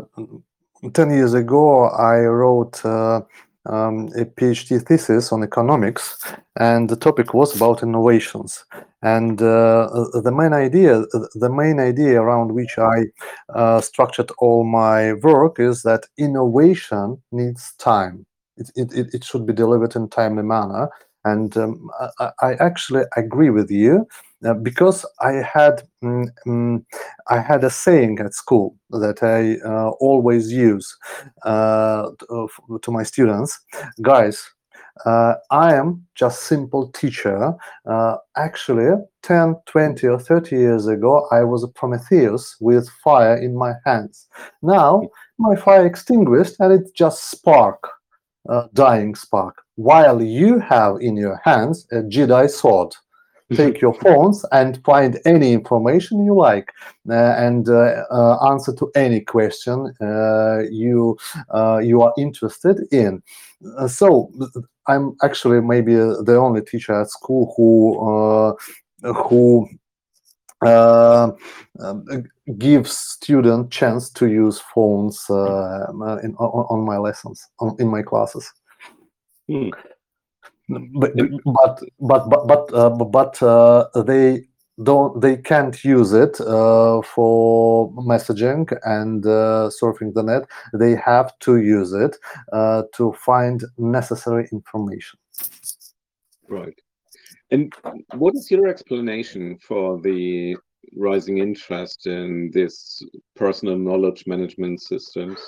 10 years ago I wrote uh, um, a PhD thesis on economics and the topic was about innovations and uh, the main idea the main idea around which I uh, structured all my work is that innovation needs time it, it, it should be delivered in timely manner. And um, I, I, actually agree with you uh, because I had mm, mm, I had a saying at school that I uh, always use uh, to, my students, guys. Uh, I am just simple teacher. Uh, actually, 10, 20 or 30 years ago, I was a Prometheus with fire in my hands. Now, my fire extinguished and it just spark uh, dying spark, while you have in your hands a Jedi sword. Take your phones and find any information you like uh, and uh, uh answer to any question uh, you uh, you are interested in. so I'm actually maybe the only teacher at school who who uh, um, gives student chance to use phones uh, in, on, on, my lessons on, in my classes hmm. but, but but but but uh, but uh, they don't they can't use it uh, for messaging and uh, surfing the net they have to use it to find necessary information right and what is your explanation for the rising interest in this personal knowledge management systems?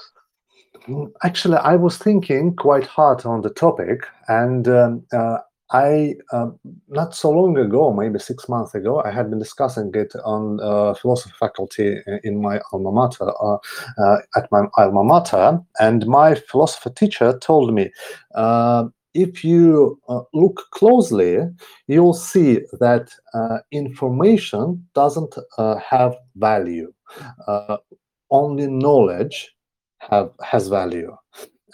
Actually, I was thinking quite hard on the topic, and um, uh, I uh, not so long ago, maybe six months ago, I had been discussing it on uh, philosophy faculty in my alma mater, uh, uh, at my alma mater, and my philosophy teacher told me uh, if you look closely, you'll see that information doesn't have value. Only knowledge have, has value.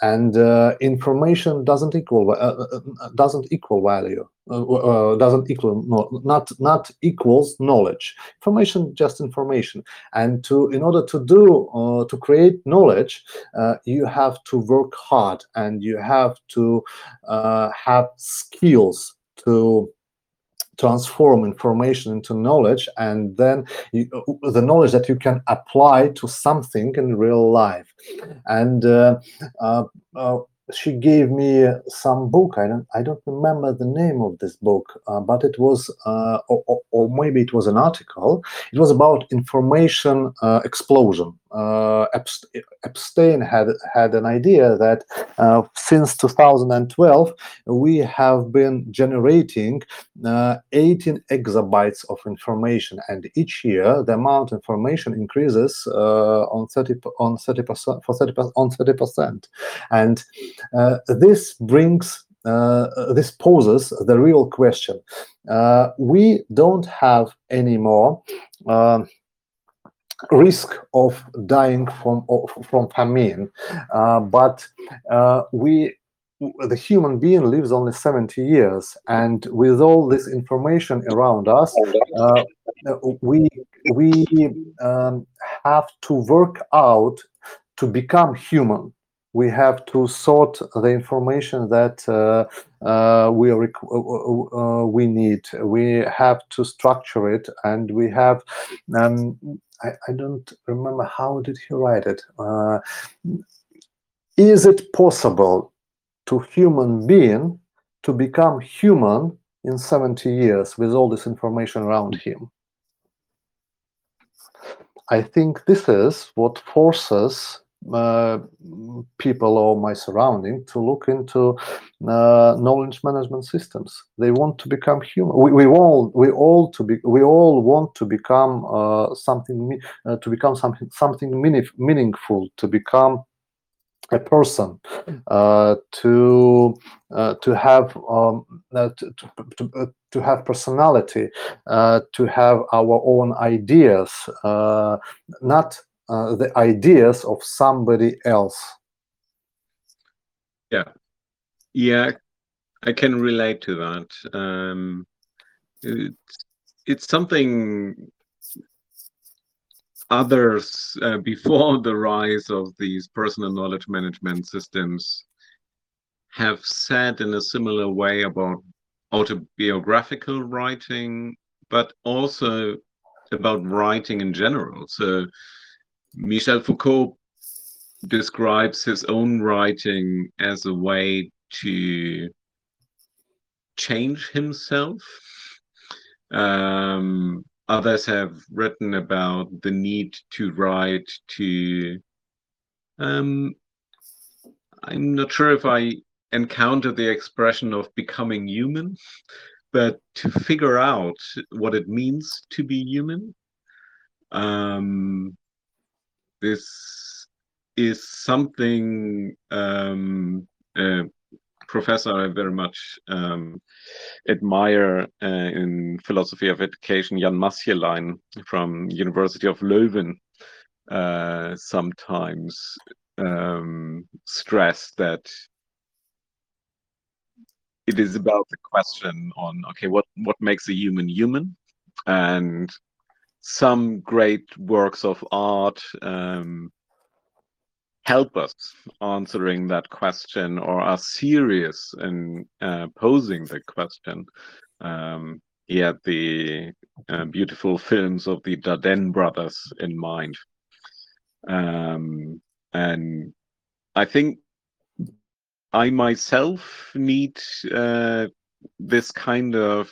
And uh, information doesn't equal uh, uh, uh doesn't equal value. Uh, uh, doesn't equal no, not not equals knowledge. Information just information. And to in order to do to create knowledge you have to work hard and you have to have skills to transform information into knowledge and then you, the knowledge that you can apply to something in real life and uh, uh, uh, she gave me some book. I don't I don't remember the name of this book, uh, but it was uh, or, or, maybe it was an article. It was about information uh, explosion. Uh, Epstein had had an idea that uh, since 2012 we have been generating uh, 18 exabytes of information, and each year the amount of information increases on 30 on 30 percent for 30 on 30 percent, and uh, this brings uh, this poses the real question. Uh, we don't have anymore um, risk of dying from from famine, uh, but uh, we the human being lives only 70 years and with all this information around us uh, we we um, have to work out to become human we have to sort the information that uh, uh, we uh, we need. We have to structure it, and we have. Um, I, I, don't remember how did he write it. Is it possible to human being to become human in 70 years with all this information around him? I think this is what forces uh, people or my surrounding to look into uh, knowledge management systems. They want to become human. We, we all we all to be we all want to become uh, something uh, to become something something meaningful to become a person uh, to uh, to have um, to, to, to, have personality uh, to have our own ideas uh, the ideas of somebody else. Yeah. Yeah i can relate to that. Um, it's, it's something others uh, before the rise of these personal knowledge management systems have said in a similar way about autobiographical writing, but also about writing in general. So Michel Foucault describes his own writing as a way to change himself. Um, others have written about the need to write to um, i'm not sure if i encountered the expression of becoming human but to figure out what it means to be human um, this is something um, uh, professor I very much um, admire uh, in philosophy of education, Jan Masschelein from University of Leuven, uh, sometimes um, stress that it is about the question on okay, what what makes a human human, and some great works of art. Um, help us answering that question or are serious in uh, posing the question. Um, he had the uh, beautiful films of the Dardenne brothers in mind. Um, and I think I myself need uh, this kind of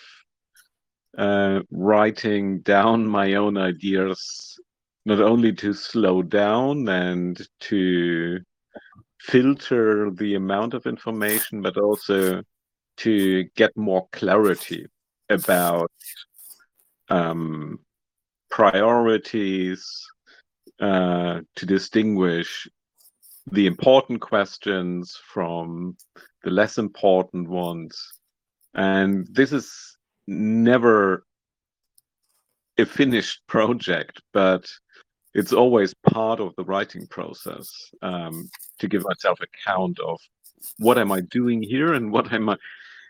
uh, writing down my own ideas not only to slow down and to filter the amount of information, but also to get more clarity about um, priorities, uh, to distinguish the important questions from the less important ones. And this is never a finished project, but it's always part of the writing process um, to give myself account of what am I doing here and what am I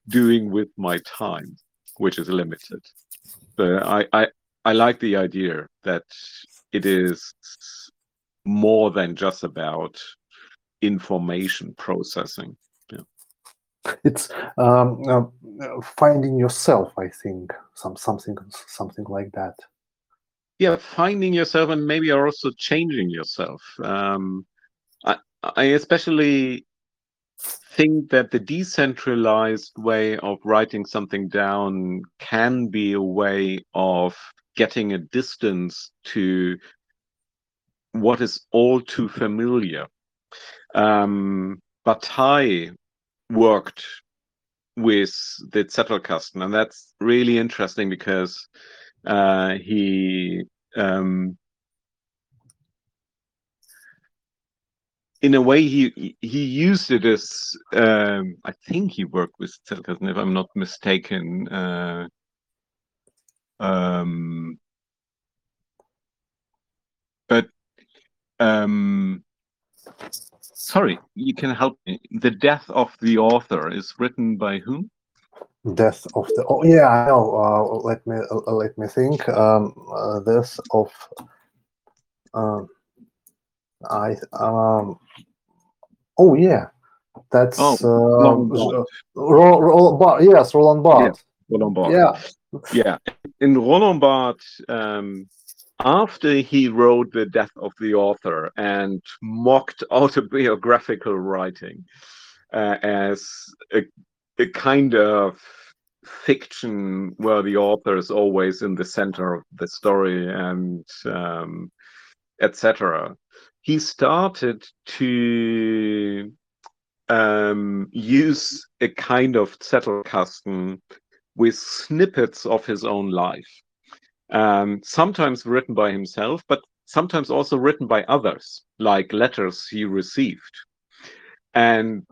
doing with my time, which is limited. But I, I, I like the idea that it is more than just about information processing. It's um, uh, finding yourself. I think some something something like that yeah finding yourself and maybe also changing yourself um, I, I especially think that the decentralized way of writing something down can be a way of getting a distance to what is all too familiar. Um, Bataille worked with the Zettelkasten, and that's really interesting because uh, he um, in a way he he used it as um, I think he worked with Zettelkasten if I'm not mistaken. Uh, um, but um, sorry, you can help me. The death of the author is written by whom? death of the oh yeah i know uh, let me uh, let me think um uh, death of um i um oh yeah that's oh, uh, Roland Ro- Ro- Ro- yes roland barthes yeah, roland barthes yeah yeah in roland barthes um after he wrote the death of the author and mocked autobiographical writing uh, as a a kind of fiction where the author is always in the center of the story and um, etc. He started to um, use a kind of Zettelkasten with snippets of his own life, um, sometimes written by himself, but sometimes also written by others, like letters he received. And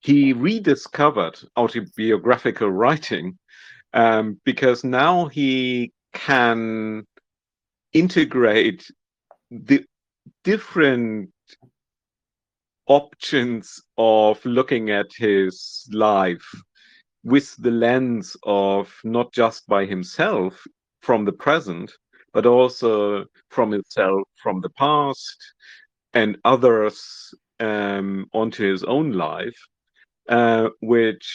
he rediscovered autobiographical writing um, because now he can integrate the different options of looking at his life with the lens of not just by himself from the present, but also from himself from the past and others um, onto his own life, uh, which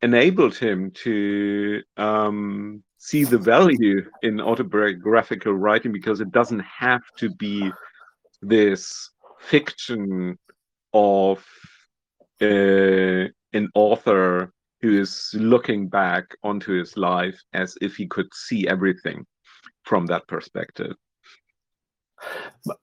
enabled him to um, see the value in autobiographical writing because it doesn't have to be this fiction of uh, an author who is looking back onto his life as if he could see everything from that perspective.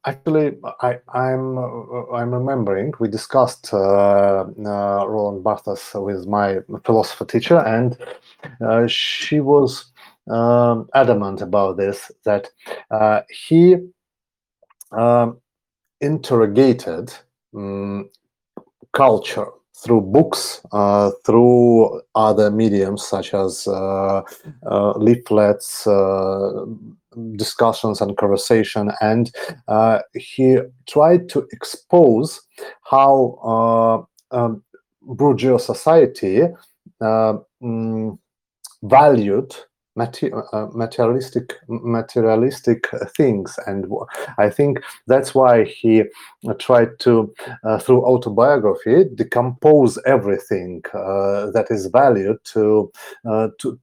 Actually, I, am I'm, I'm remembering we discussed uh, uh, Roland Barthes with my philosopher teacher, and uh, she was um, adamant about this that uh, he um, interrogated um, culture through books, uh, through other mediums such as uh, uh, leaflets, uh, discussions, and conversation. And uh, he tried to expose how uh, um, bourgeois society mm, valued materialistic materialistic things. And i think that's why he uh, tried to uh, through autobiography decompose everything uh, that is valued to uh, to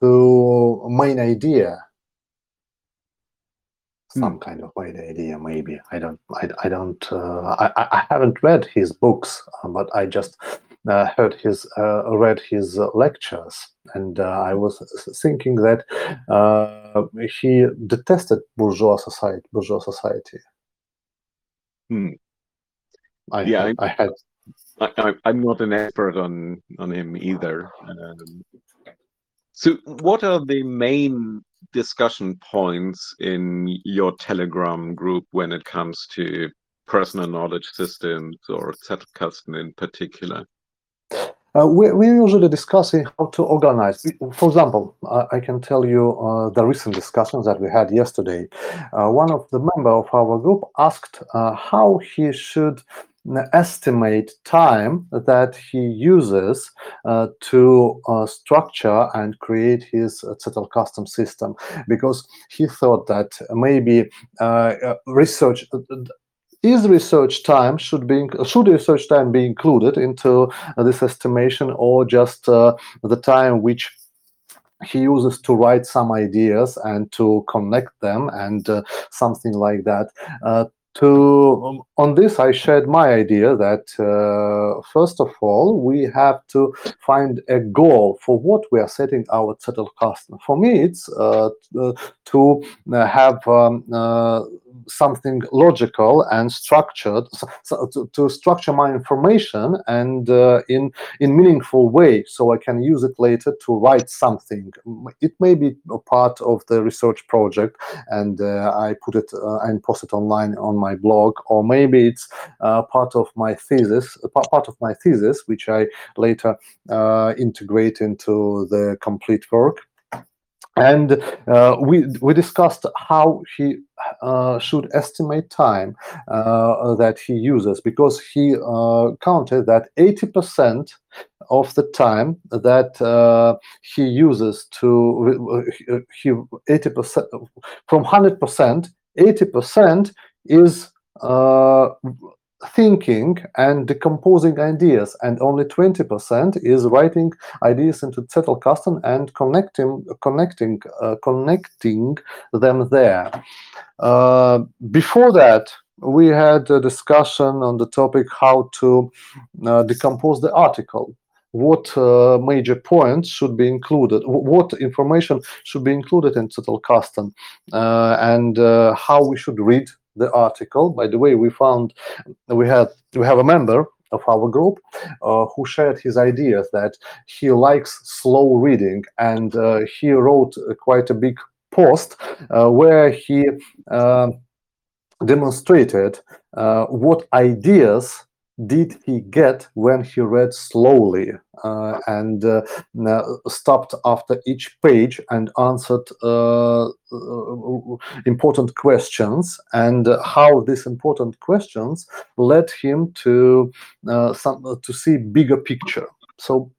to main idea. Some hmm. kind of main idea maybe. I don't i, I don't uh, I, I haven't read his books but i just uh, heard his uh, read his lectures, and uh, I was thinking that he detested bourgeois society. Bourgeois society. Hmm. I, yeah, I, I had. I, am not an expert on on him either. Um, so, what are the main discussion points in your Telegram group when it comes to personal knowledge systems or Zettelkasten in particular? Uh, we, we're usually discussing how to organize. For example, uh, I can tell you uh, the recent discussions that we had yesterday. Uh, one of the member of our group asked uh, how he should estimate time that he uses uh, to structure and create his custom system because he thought that maybe research is research time should be should research time be included into uh, this estimation or just uh, the time which he uses to write some ideas and to connect them and uh, something like that? Uh, to um, on this i shared my idea that uh, first of all we have to find a goal for what we are setting our Zettelkasten for me it's uh, to have um, something logical and structured so, to, to, structure my information and uh, in in meaningful way so i can use it later to write something. It may be a part of the research project and uh, i put it uh, and post it online on my blog or maybe it's uh, part of my thesis part of my thesis which i later uh, integrate into the complete work and uh, we we discussed how he uh, should estimate time uh, that he uses because he uh, counted that 80% of the time that uh, he uses to he 80% from 100% 80% is uh, thinking and decomposing ideas, and only 20% is writing ideas into Zettelkasten and connecting, connecting, uh, connecting them there. Uh, before that, we had a discussion on the topic how to uh, decompose the article. what uh, major points should be included, what information should be included in Zettelkasten, uh, and uh, how we should read the article. By the way, we found we had we have a member of our group uh, who shared his ideas that he likes slow reading, and uh, he wrote quite a big post uh, where he demonstrated what ideas did he get when he read slowly uh, and uh, stopped after each page and answered uh, uh important questions and how these important questions led him to uh, some to see bigger picture so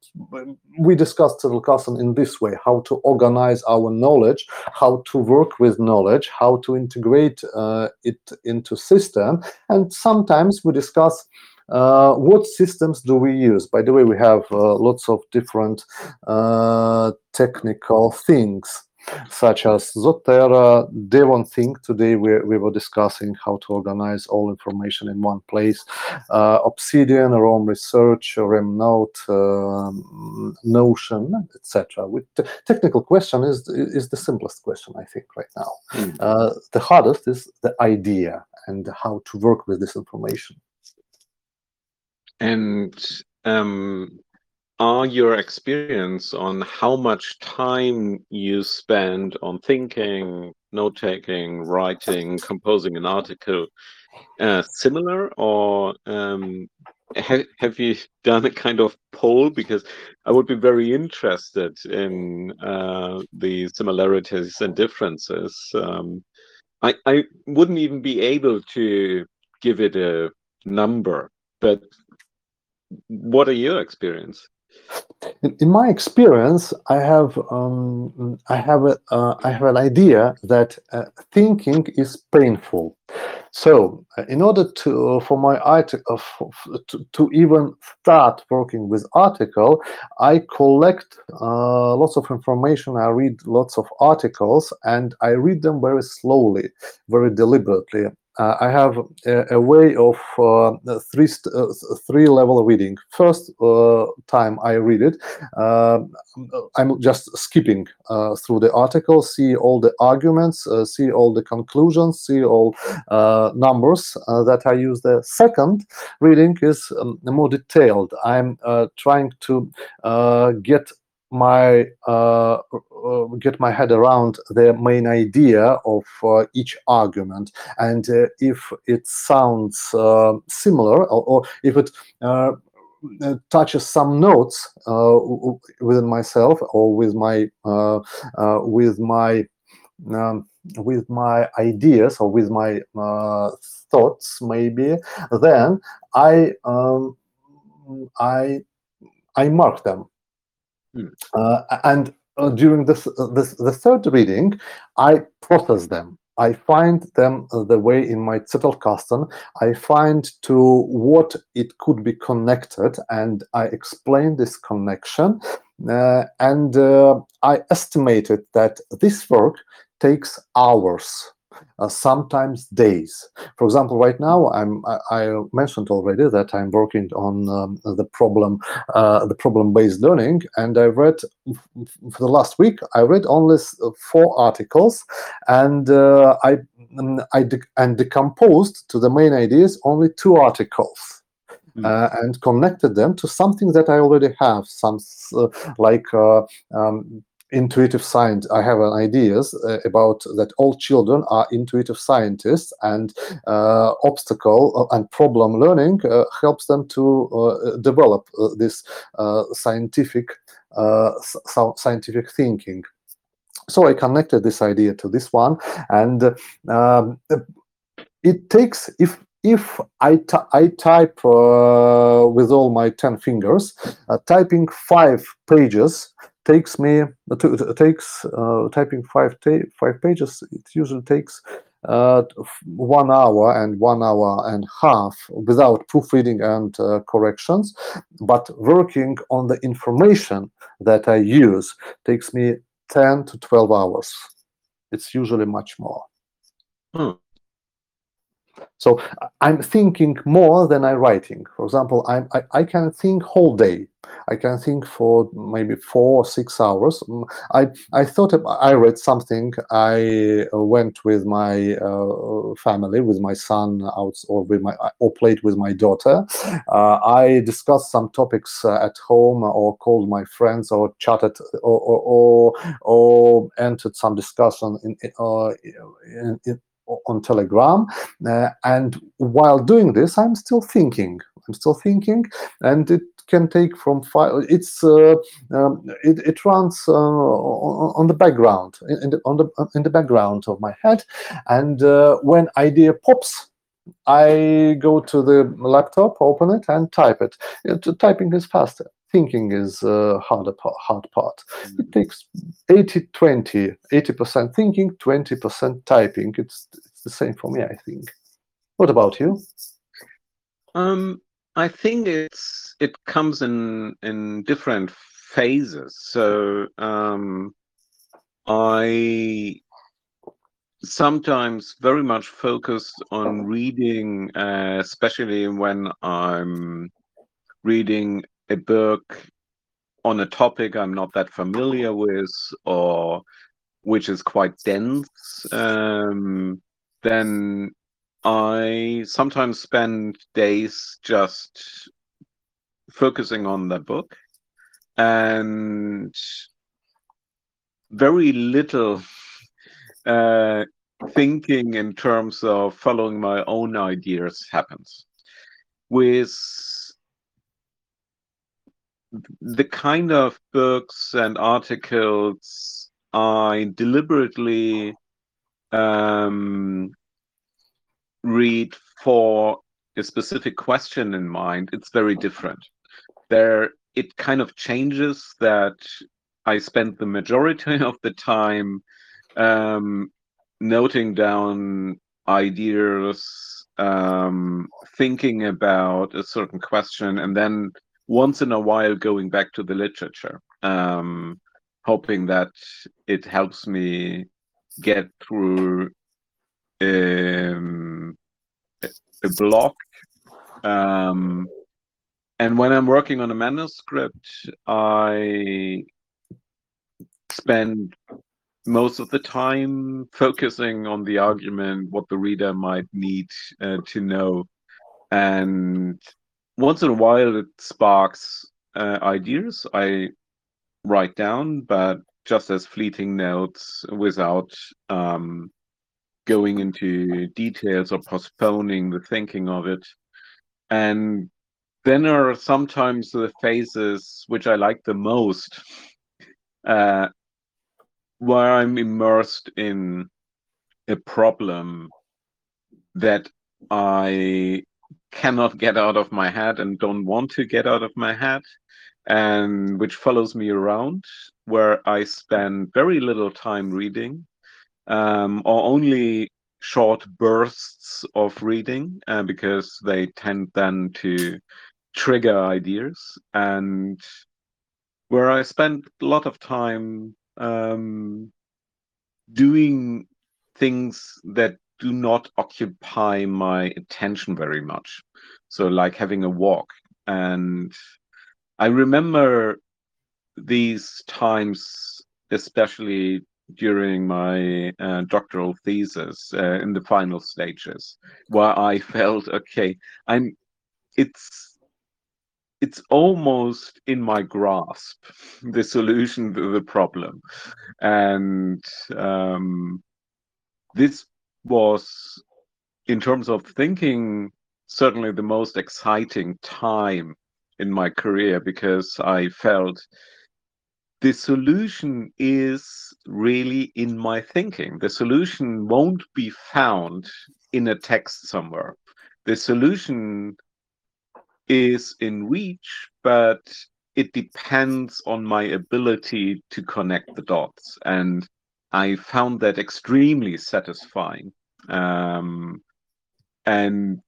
we discussed Zettelkasten in this way, how to organize our knowledge, how to work with knowledge, how to integrate uh, it into system. And sometimes we discuss uh, what systems do we use? By the way, we have uh, lots of different uh, technical things such as Zotero, DEVONthink. Today we, we were discussing how to organize all information in one place. Uh, Obsidian, Roam Research, Remnote, um, Notion, etc. With technical question is is the simplest question I think right now. Mm. Uh, the hardest is the idea and how to work with this information. And um, are your experience on how much time you spend on thinking, note taking, writing, composing an article uh, similar, or um, ha have you done a kind of poll? Because I would be very interested in uh, the similarities and differences. Um, I, I wouldn't even be able to give it a number, but what are your experience? In, my experience, I have um, I have a, uh, I have an idea that uh, thinking is painful. So, uh, in order to for my article uh, to, to even start working with article, I collect uh, lots of information. I read lots of articles, and I read them very slowly, very deliberately uh, I have a, a way of uh, three uh, three level reading. First uh, time I read it, um, I'm just skipping uh, through the article, see all the arguments, uh, see all the conclusions, see all numbers that I use. The second reading is um, more detailed. I'm trying to get my uh, uh, get my head around the main idea of uh, each argument. And uh, if it sounds uh, similar or, or, if it uh, touches some notes within myself or with my with my um, with my ideas or with my thoughts maybe then I um, I I mark them Hmm. Uh, and uh, during this, uh, this, the third reading, I process them. I find them the way in my Zettelkasten. I find to what it could be connected, and I explain this connection. Uh, and uh, I estimated that this work takes hours uh, sometimes days. For example, right now I'm I, I mentioned already that I'm working on um, the problem uh, the problem based learning, and I read for the last week I read only four articles, and uh, I mm, I de and decomposed to the main ideas only two articles. Mm. Uh, and connected them to something that I already have, some uh, like uh, um, intuitive science i have an ideas uh, about that all children are intuitive scientists and uh, obstacle uh, and problem learning uh, helps them to uh, develop uh, this scientific scientific thinking. So i connected this idea to this one and um, it takes if if I, I type uh, with all my 10 fingers, uh, typing five pages takes me uh, takes uh, typing five five pages. It usually takes uh, one hour and one hour and a half without proofreading and uh, corrections. But working on the information that I use takes me ten to twelve hours. It's usually much more. Hmm. So I'm thinking more than I'm writing. For example, I'm, I, I can think whole day. I can think for maybe four or six hours. Mm, I, I thought I read something. I uh, went with my uh, family, with my son out, or with my or played with my daughter. Uh, I discussed some topics uh, at home, or called my friends, or chatted, or or, or, or entered some discussion in, in, uh, in on Telegram. Uh, and while doing this, I'm still thinking. I'm still thinking, and it can take from five. It's uh, um, it, it runs uh, on, on the background in, the on the in the background of my head, and uh, when idea pops. I go to the laptop, open it, and type it. It- typing is faster. Thinking is uh, harder part, hard part. It takes 80 20 80% thinking 20% typing it's, it's the same for me i think what about you Um, I think it's it comes in in different phases. So um, I sometimes very much focus on reading, uh, especially when I'm reading a book on a topic I'm not that familiar with, or which is quite dense. Um, then I sometimes spend days just focusing on the book and very little uh, thinking in terms of following my own ideas happens. With the kind of books and articles I deliberately um, read for a specific question in mind, it's very different. There, it kind of changes that I spend the majority of the time um, noting down ideas, um, thinking about a certain question, and then once in a while going back to the literature, um, hoping that it helps me get through um, a block. Um, and when I'm working on a manuscript, I spend most of the time focusing on the argument, what the reader might need uh, to know. And once in a while, it sparks uh, ideas I write down, but just as fleeting notes without um, going into details or postponing the thinking of it. And then there are sometimes the phases which I like the most, uh, where I'm immersed in a problem that I cannot get out of my head and don't want to get out of my head, and which follows me around, where I spend very little time reading, um, or only short bursts of reading, uh, because they tend then to trigger ideas, and where I spend a lot of time um, doing things that do not occupy my attention very much. So, like having a walk. And I remember these times, especially during my uh, doctoral thesis uh, in the final stages, where I felt, okay, I'm, it's, it's almost in my grasp the solution to the problem and um, this was in terms of thinking certainly the most exciting time in my career because i felt the solution is really in my thinking. The solution won't be found in a text somewhere. The solution is in reach but it depends on my ability to connect the dots. And i found that extremely satisfying um, and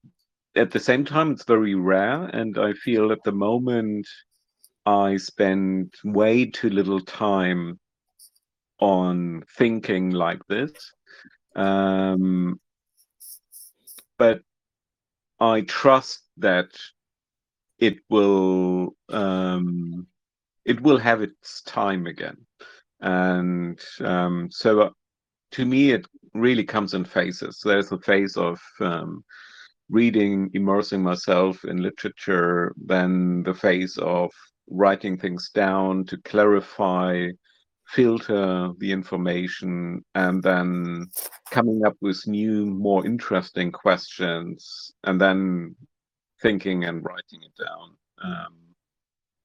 at the same time it's very rare and i feel at the moment i spend way too little time on thinking like this um, but I trust that it will um, it will have its time again, and um, so uh, to me it really comes in phases. There's a phase of um, reading, immersing myself in literature, then the phase of writing things down to clarify, filter the information, and then coming up with new, more interesting questions, and then thinking and writing it down. Um,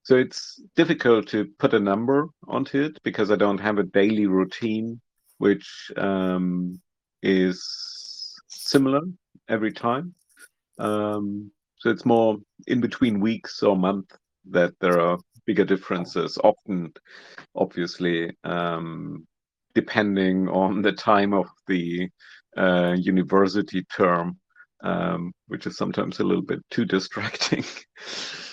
so it's difficult to put a number onto it because I don't have a daily routine which um, is similar every time. Um, so it's more in between weeks or month that there are bigger differences. Often, obviously, um, depending on the time of the uh, university term, um, which is sometimes a little bit too distracting.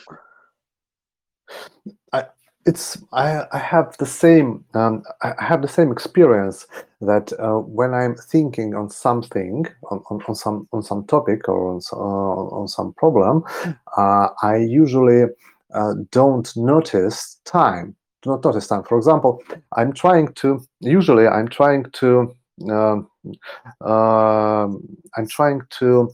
I, it's I, I have the same um, I have the same experience that uh, when I'm thinking on something on, on, on some on some topic or on uh, on some problem, uh, I usually uh, don't notice time. Do not notice time. For example, I'm trying to usually I'm trying to um, uh, I'm trying to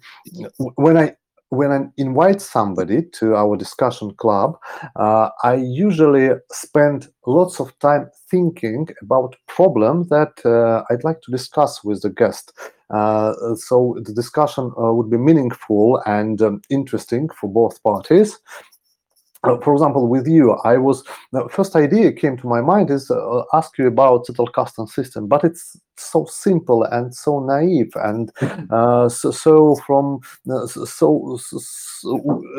when I when I invite somebody to our discussion club, uh, I usually spend lots of time thinking about problem that uh, I'd like to discuss with the guest. Uh, so the discussion uh, would be meaningful and um, interesting for both parties. Uh, for example, with you, I was the first idea came to my mind is uh, ask you about Zettelkasten system, but it's so simple and so naive and uh, so, so, from uh, so, so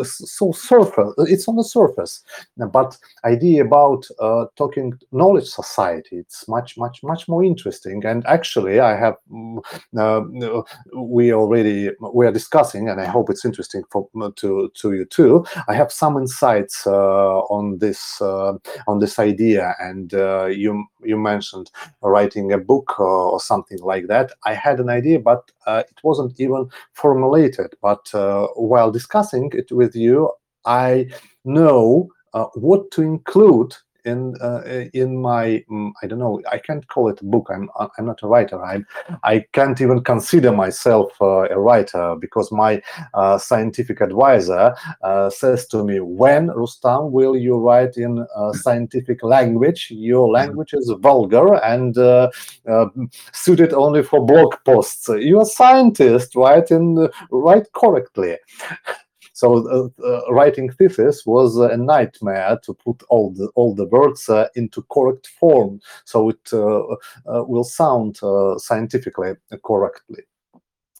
so surface. It's on the surface, but idea about uh, talking knowledge society. It's much much much more interesting. And actually, I have mm, uh, we already we are discussing, and I hope it's interesting for to to you too. I have some insights on this on this idea, and you you mentioned writing a book or something like that. I had an idea, but uh, it wasn't even formulated. But uh, while discussing it with you, I know uh, what to include in uh, in my um, I don't know I can't call it a book I'm I'm not a writer I I can't even consider myself uh, a writer because my uh, scientific advisor uh, says to me when Rustam will you write in scientific language? Your mm-hmm. language is vulgar and uh, suited only for blog posts. You're a scientist write in write correctly so uh, uh, writing thesis was a nightmare to put all the all the words uh, into correct form, so it will sound scientifically correctly.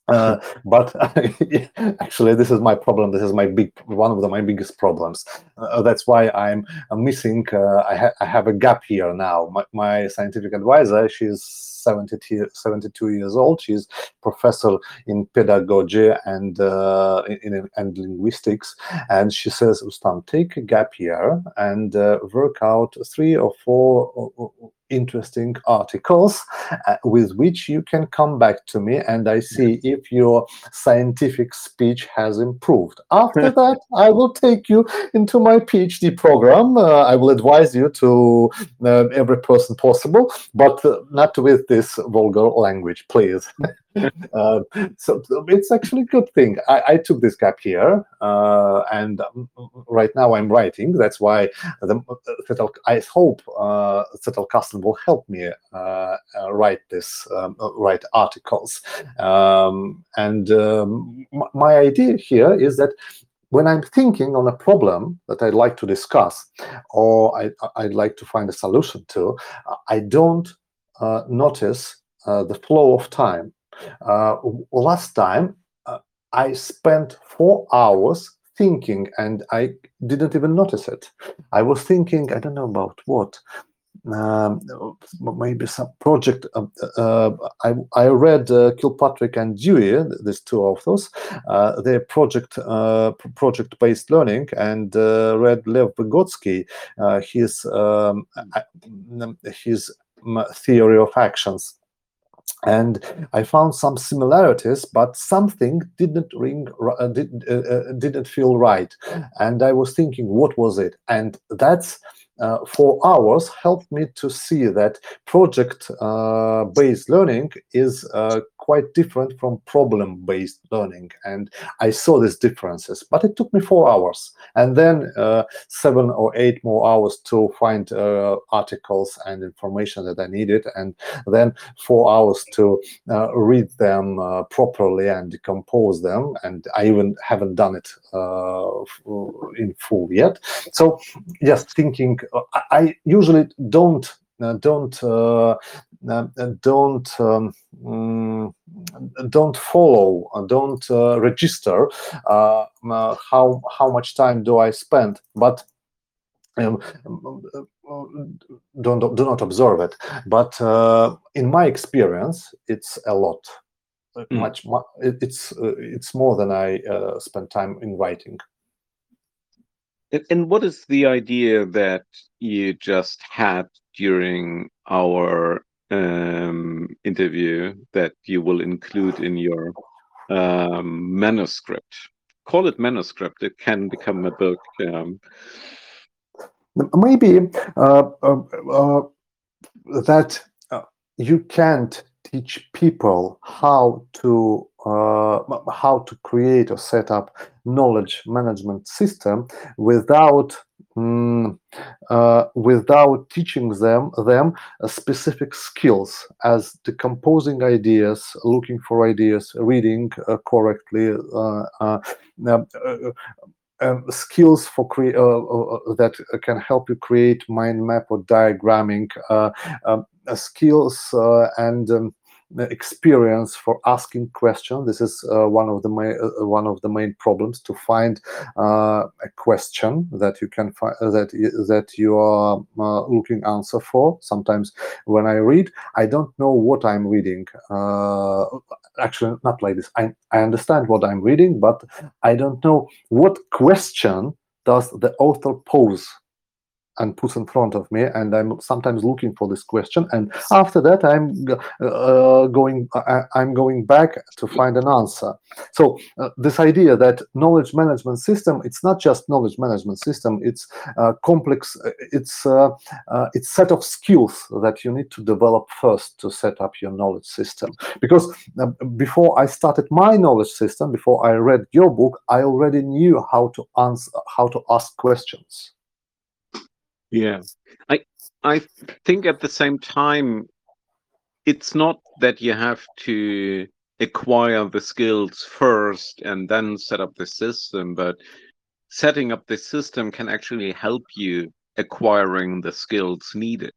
Uh, but actually, this is my problem. This is my big one of the, my biggest problems. Uh, that's why I'm, I'm missing. Uh, I, ha I, have a gap here now. My, my scientific advisor, she's 72, 72 years old. She's professor in pedagogy and uh, in, and linguistics, and she says, "Rustam, take a gap year and uh, work out three or four uh, interesting articles uh, with which you can come back to me and I see if your scientific speech has improved. After that, I will take you into my PhD program. Uh, I will advise you to uh, every person possible, but uh, not with this vulgar language, please. uh, so it's actually a good thing. I, I took this gap here, uh, and um, right now I'm writing. That's why the, uh, I hope uh, Zettelkasten will help me uh, write this, um, write articles. Um, and um, my idea here is that when I'm thinking on a problem that I'd like to discuss or I, would like to find a solution to, I don't notice the flow of time uh, last time, uh, I spent four hours thinking and I didn't even notice it. I was thinking, I don't know about what, um, maybe some project. Uh, uh, I, I read uh, Kilpatrick and Dewey, these two authors, uh, their project uh, project based learning, and uh, read Lev Vygotsky, his um, his theory of actions and I found some similarities, but something didn't ring, uh, didn't uh, uh, didn't feel right, and I was thinking, what was it? And that's uh, four hours helped me to see that project-based uh, learning is uh, quite different from problem-based learning, and I saw these differences. But it took me four hours, and then uh, seven or eight more hours to find articles and information that I needed, and then four hours to read them properly and decompose them. And I even haven't done it in full yet. So, yes, thinking I usually don't uh, don't uh, uh, don't um, mm, don't follow don't register how how much time do I spend but um, don't do not observe it. But uh, in my experience it's a lot. Mm. much it's uh, it's more than i uh, spend time in writing and what is the idea that you just had during our um, interview that you will include in your um, manuscript? Call it manuscript. It can become a book. Um, Maybe uh, uh, uh, that uh, you can't teach people how to uh, how to create or set up knowledge management system without mm, uh, without teaching them them uh, specific skills as decomposing ideas, looking for ideas, reading uh, correctly, uh, uh, um, skills for cre- that can help you create mind map or diagramming, um, skills and um, experience for asking questions. This is uh, one of the main uh, one of the main problems to find uh, a question that you can find uh, that that you are uh, looking answer for. Sometimes when I read, I don't know what I'm reading. Uh, actually, not like this. I I understand what I'm reading, but I don't know what question does the author pose and puts in front of me and i'm sometimes looking for this question and after that i'm uh, going I, am going back to find an answer. So uh, this idea that knowledge management system it's not just knowledge management system it's uh, complex uh, it's uh, uh, it's set of skills that you need to develop first to set up your knowledge system. Because before i started my knowledge system before i read your book i already knew how to answer how to ask questions yeah. I I think at the same time it's not that you have to acquire the skills first and then set up the system, but setting up the system can actually help you acquiring the skills needed.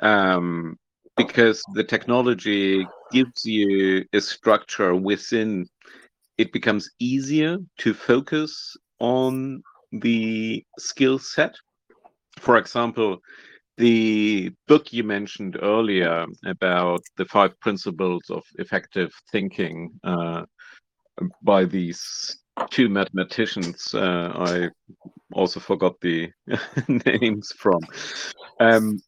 Um, because the technology gives you a structure within it becomes easier to focus on the skill set for example, the book you mentioned earlier about the five principles of effective thinking uh, by these two mathematicians, uh, I also forgot the names from. Um,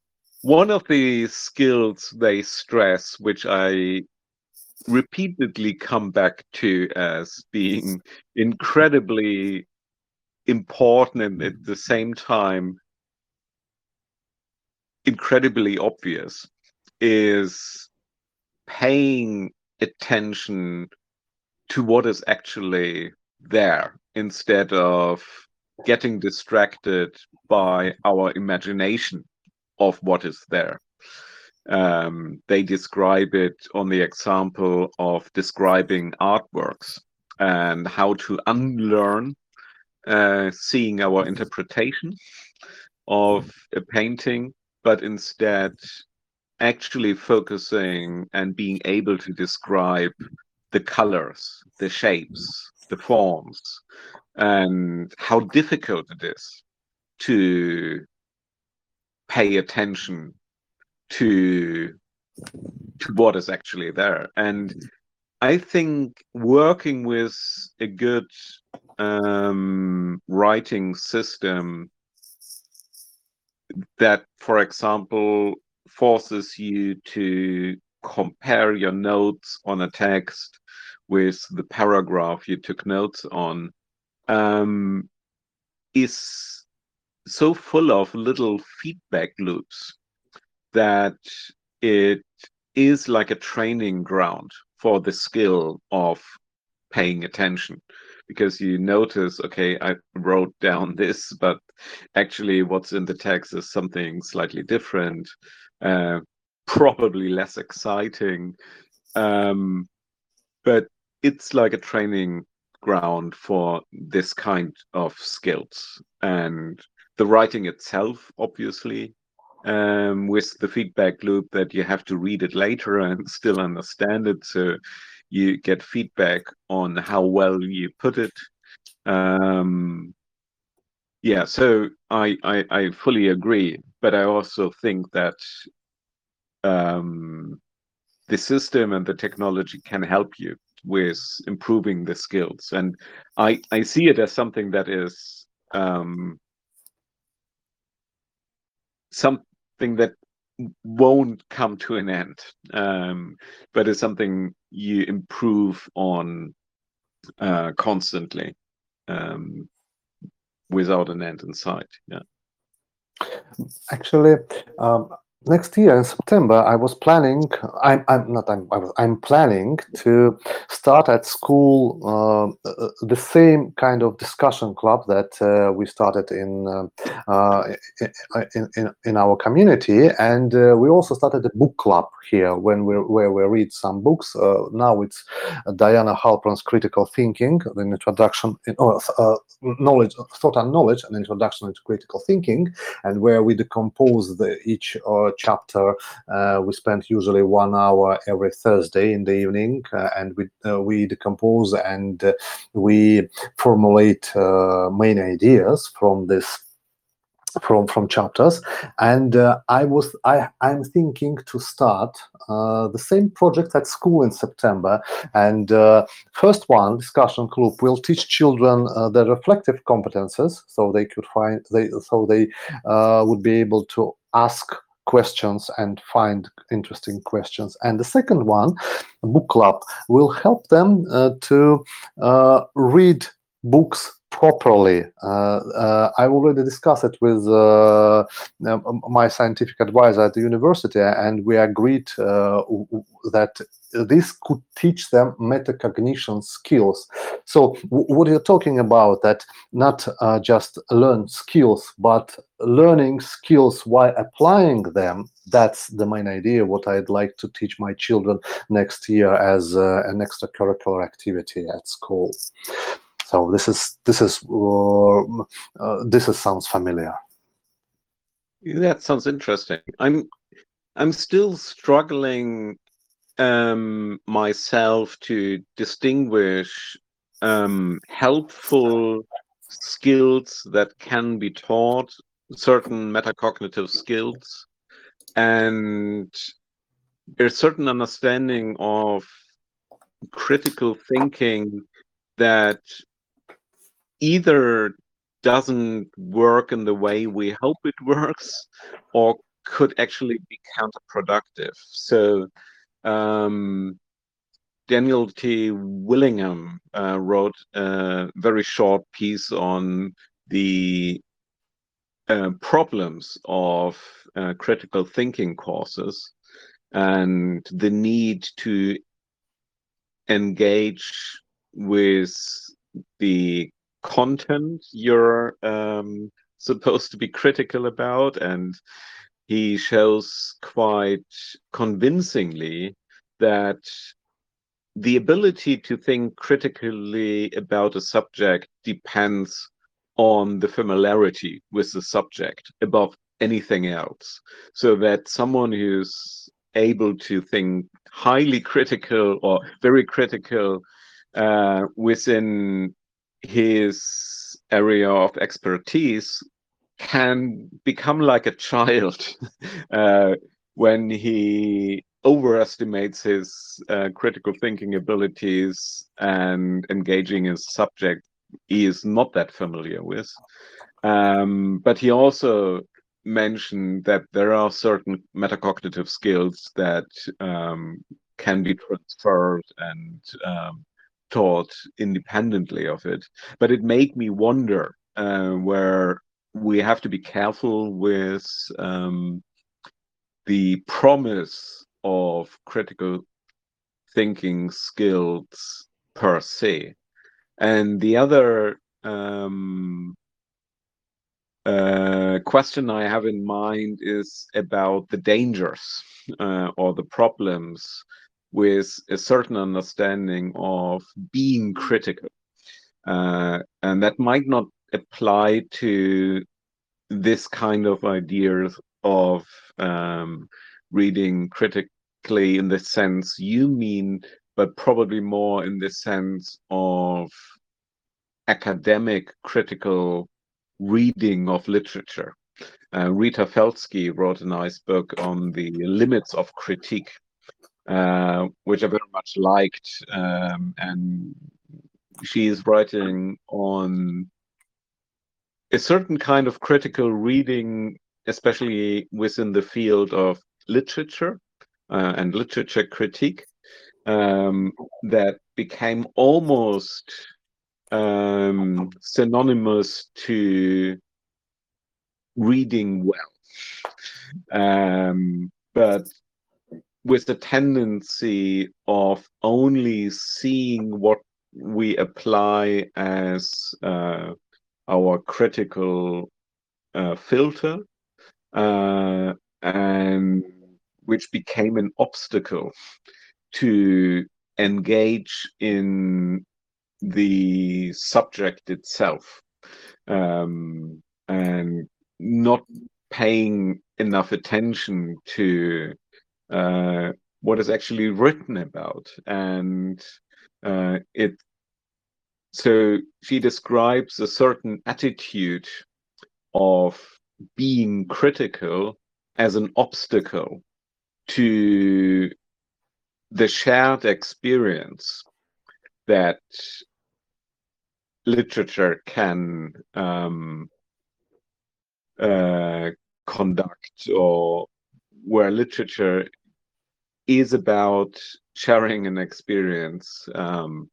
one of the skills they stress, which I repeatedly come back to as being incredibly important and at the same time incredibly obvious is paying attention to what is actually there instead of getting distracted by our imagination of what is there. Um, they describe it on the example of describing artworks and how to unlearn uh, seeing our interpretation of a painting but instead actually focusing and being able to describe the colors, the shapes, the forms, and how difficult it is to pay attention to to what is actually there. And I think working with a good um, writing system that, for example, forces you to compare your notes on a text with the paragraph you took notes on um, is so full of little feedback loops that it is like a training ground for the skill of paying attention because you notice okay i wrote down this but actually what's in the text is something slightly different uh, probably less exciting. Um, but it's like a training ground for this kind of skills. And the writing itself obviously um, with the feedback loop that you have to read it later and still understand it. So you get feedback on how well you put it. Um, yeah so I, I, I fully agree but i also think that um, the system and the technology can help you with improving the skills. And i i see it as something that is um, something that won't come to an end um, but it's something you improve on uh, constantly um, without an end in sight yeah. Actually um, next year in September, I was planning. I'm, I'm not. I'm. I'm planning to start at school uh, uh, the same kind of discussion club that uh, we started in, uh, uh in, in in our community, and uh, we also started a book club here when we where we read some books. now it's Diana Halpern's Critical Thinking, an introduction, in, oh, knowledge, thought and knowledge, an introduction into critical thinking, and where we decompose the each chapter. Uh, we spend usually one hour every Thursday in the evening, uh, and we uh, we decompose and we formulate main ideas from this from from chapters and uh, i was i i'm thinking to start uh, the same project at school in september and uh, first one discussion club will teach children the reflective competences so they could find they so they would be able to ask questions and find interesting questions. And the second one, book club, will help them uh, to uh, read books properly. Uh, uh, I already discussed it with uh, my scientific advisor at the university, and we agreed that this could teach them metacognition skills. So, what you're talking about that not uh, just learn skills, but learning skills while applying them. That's the main idea. What I'd like to teach my children next year as uh, an extracurricular activity at school. So this is this is uh, uh, this is sounds familiar. That sounds interesting. I'm I'm still struggling um, myself to distinguish um, helpful skills that can be taught, certain metacognitive skills, and there's certain understanding of critical thinking that either doesn't work in the way we hope it works or could actually be counterproductive. So um, Daniel T. Willingham uh, wrote a very short piece on the uh, problems of uh, critical thinking courses and the need to engage with the content you're um, supposed to be critical about, and he shows quite convincingly that the ability to think critically about a subject depends on the familiarity with the subject above anything else. So that someone who's able to think highly critical or very critical uh, within his area of expertise can become like a child uh, when he overestimates his uh, critical thinking abilities and engaging in subject he is not that familiar with. Um, but he also mentioned that there are certain metacognitive skills that um, can be transferred and um, taught independently of it. But it made me wonder uh, where we have to be careful with um, the promise of critical thinking skills per se. And the other um, uh, question I have in mind is about the dangers uh, or the problems with a certain understanding of being critical. Uh, and that might not apply to this kind of ideas of um, reading critically in the sense you mean, but probably more in the sense of academic critical reading of literature. Uh, Rita Felski wrote a nice book on the limits of critique, uh, which I very much liked. Um, and she is writing on a certain kind of critical reading, especially within the field of literature uh, and literature critique, um, that became almost um, synonymous to reading well. Um, but with the tendency of only seeing what we apply as uh, our critical uh, filter, uh, and which became an obstacle to engage in the subject itself um, and not paying enough attention to uh, what is actually written about. And uh, it so she describes a certain attitude of being critical as an obstacle to the shared experience that literature can um, uh, conduct or where literature is about sharing an experience um,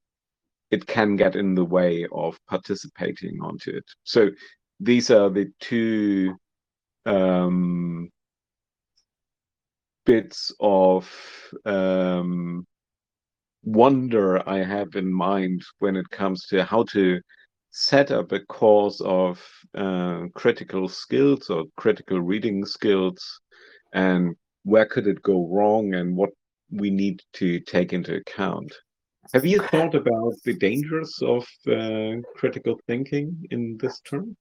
it can get in the way of participating onto it. So these are the two um, bits of um, wonder I have in mind when it comes to how to set up a course of uh, critical skills or critical reading skills and where could it go wrong and what we need to take into account. Have you thought about the dangers of uh, critical thinking in this term?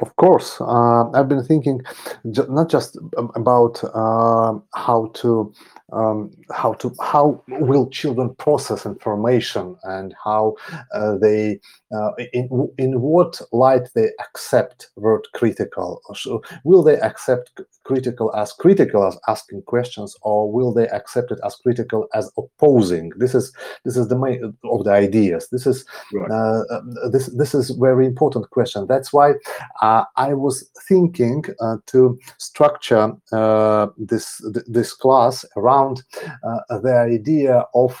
Of course, uh, I've been thinking not just about uh, how to um, how to how will children process information and how uh, they uh, in in what light they accept word critical. So will they accept critical as critical as asking questions or will they accept it as critical as opposing? This is this is the main of the ideas. This is right. uh, uh this this is very important question. That's why uh, i was thinking uh, to structure this this class around uh, the idea of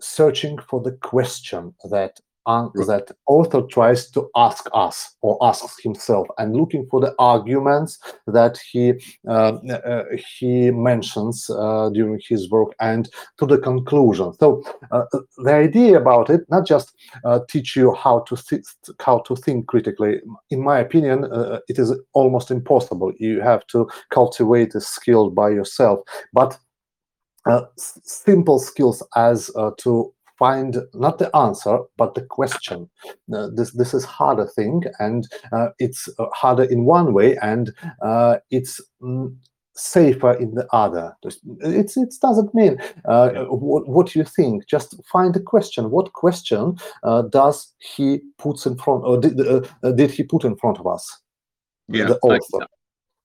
searching for the question that uh, that author tries to ask us or asks himself and looking for the arguments that he uh, uh, he mentions uh, during his work and to the conclusion. So uh, the idea about it not just uh, teach you how to th- how to think critically. In my opinion it is almost impossible. You have to cultivate a skill by yourself. But uh, simple skills as uh, to find not the answer but the question. Uh, this this is harder thing and uh, it's uh, harder in one way and uh, it's mm, safer in the other. It's it doesn't mean what, what you think. Just find the question. What question does he puts in front or did, did he put in front of us? Yeah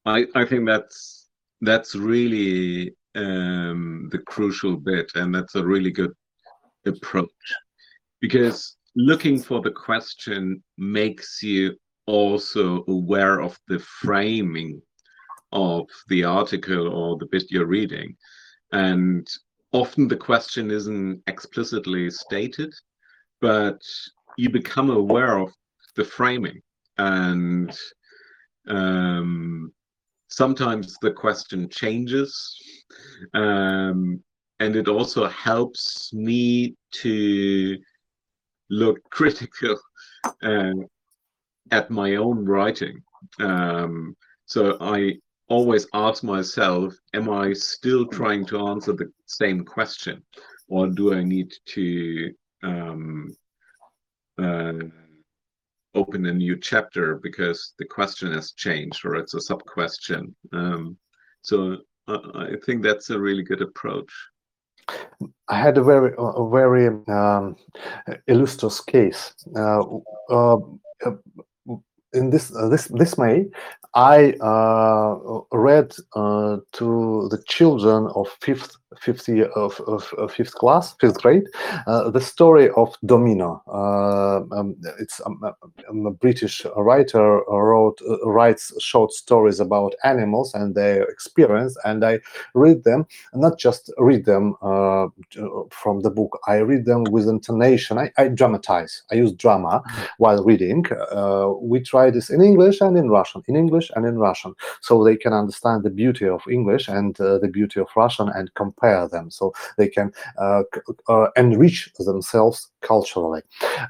I, I think that's that's really um, the crucial bit, and that's a really good approach because looking for the question makes you also aware of the framing of the article or the bit you're reading. And often the question isn't explicitly stated, but you become aware of the framing. And um, sometimes the question changes. Um, and it also helps me to look critical uh, at my own writing. Um, so I always ask myself, am I still trying to answer the same question? Or do I need to um, uh, open a new chapter because the question has changed or it's a sub question? Um, so I think that's a really good approach. I had a very, a very um, illustrious case. Uh, uh, in this uh, this this May, I uh, read uh, to the children of fifth fifth year of, of, of fifth class, fifth grade, uh, the story of Domino. Uh, um, it's um, um, a British writer wrote uh, writes short stories about animals and their experience, and I read them. Not just read them from the book. I read them with intonation. I, I dramatize. I use drama while reading. we try this in English and in Russian. In English and in Russian, so they can understand the beauty of English and uh, the beauty of Russian and compare them, so they can uh, uh, enrich themselves culturally.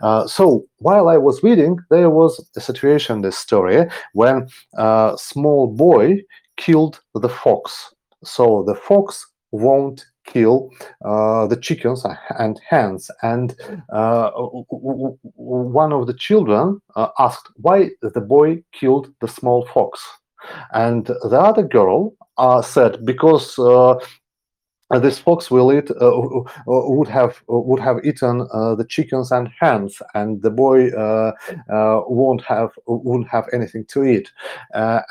Uh, so while I was reading, there was a situation, this story, when a small boy killed the fox. So the fox won't kill uh, the chickens and hens. And uh, one of the children uh, asked why the boy killed the small fox. And the other girl uh, said, because uh, this fox will eat uh, would have would have eaten the chickens and hens, and the boy won't have won't have anything to eat.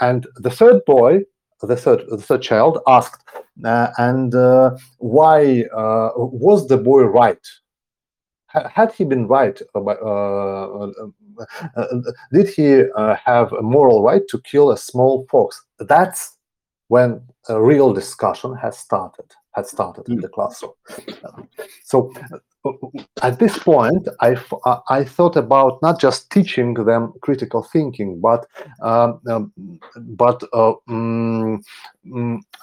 and the third boy the third, the third child asked, uh, and uh, why uh, was the boy right? had he been right? Uh, uh, uh, did he have a moral right to kill a small fox? That's when a real discussion has started had started in the classroom. So at this point, I, I thought about not just teaching them critical thinking, but um, um, but uh, um,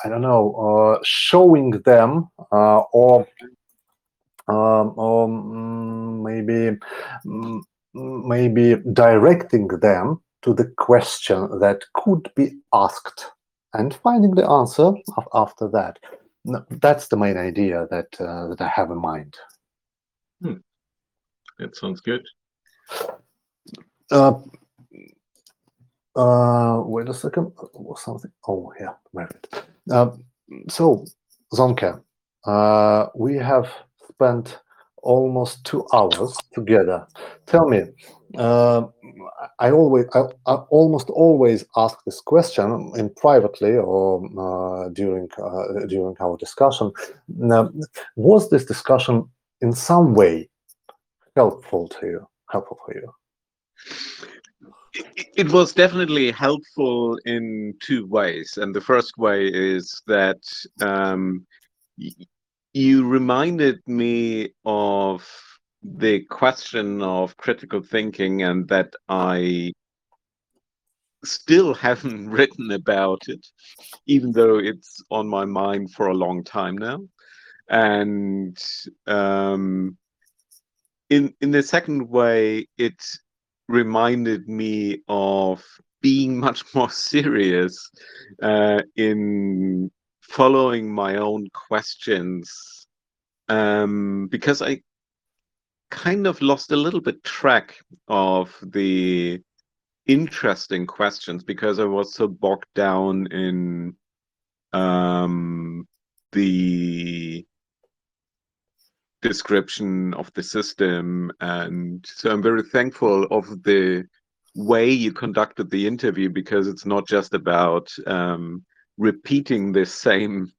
I don't know, uh, showing them uh, or um, or mm, maybe mm, maybe directing them to the question that could be asked and finding the answer after that. That's the main idea that uh, that I have in mind. Hmm. That sounds good. Uh, uh, wait a second. or Something. Oh, yeah, right. Uh, so, Sönke, uh, we have spent almost two hours together. Tell me, uh, I always, I, I, almost always ask this question in privately or uh, during uh, during our discussion. Now, was this discussion in some way helpful to you? Helpful for you? It was definitely helpful in two ways, and the first way is that um, you reminded me of the question of critical thinking and that I still haven't written about it, even though it's on my mind for a long time now. And um, in in the second way, it reminded me of being much more serious uh, in following my own questions um, because I kind of lost a little bit track of the interesting questions because I was so bogged down in um, the description of the system. And so I'm very thankful of the way you conducted the interview because it's not just about um, repeating the same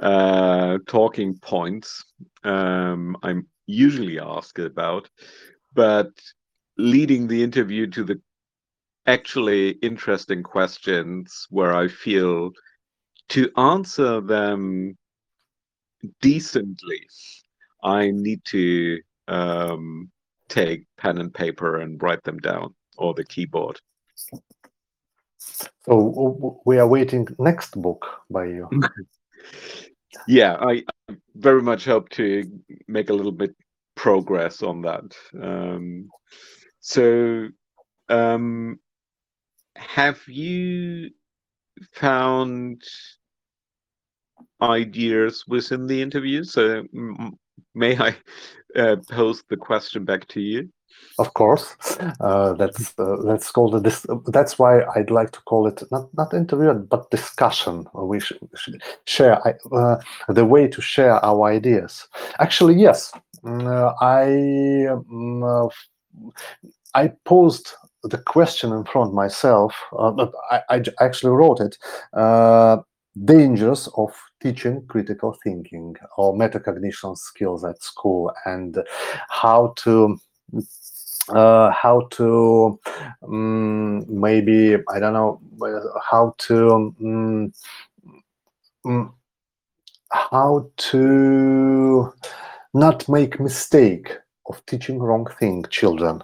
uh, talking points um, I'm usually asked about, but leading the interview to the actually interesting questions where I feel to answer them decently, I need to um, take pen and paper and write them down or the keyboard. So we are waiting next book by you. yeah, I very much hope to make a little bit progress on that. Um, so, um, have you found ideas within the interview? So, may I uh, pose the question back to you? Of course, uh, that's uh, let's call it this. That's why I'd like to call it not not interview but discussion. We should, should share uh, the way to share our ideas. Actually, yes, mm, uh, I um, uh, I posed the question in front myself. Uh, I, I actually wrote it. Dangers of teaching critical thinking or metacognition skills at school and how to uh, how to um, maybe I don't know how to um, how to not make mistake of teaching wrong thing children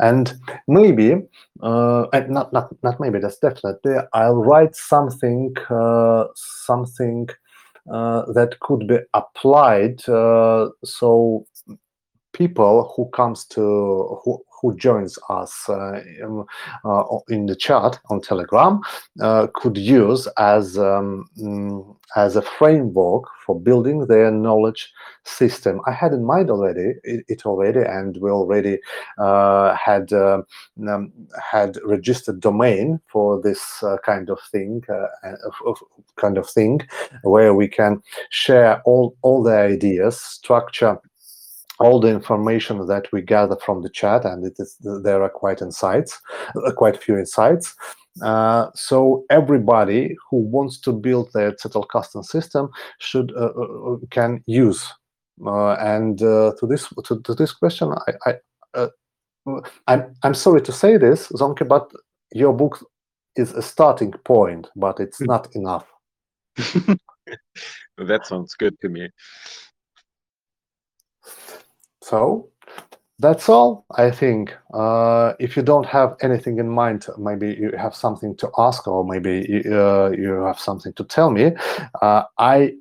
and maybe uh, and not not not maybe that's definitely I'll write something uh, something uh, that could be applied uh, so people who comes to who, who joins us uh, in, uh, in, the chat on telegram uh, could use as um, mm, as a framework for building their knowledge system. I had in mind already it, already and we already uh, had um, um, had registered domain for this uh, kind of thing uh, kind of thing where we can share all all the ideas structure all the information that we gather from the chat, and it is there are quite insights, uh, quite few insights. Uh, so everybody who wants to build their Zettelkasten system should uh, uh, uh can use. and to this to, to, this question, I, I I'm I'm sorry to say this, Sönke, but your book is a starting point, but it's hmm. not enough. that sounds good to me. So that's all, I think. Uh, if you don't have anything in mind, maybe you have something to ask or maybe you, uh, you have something to tell me, uh, I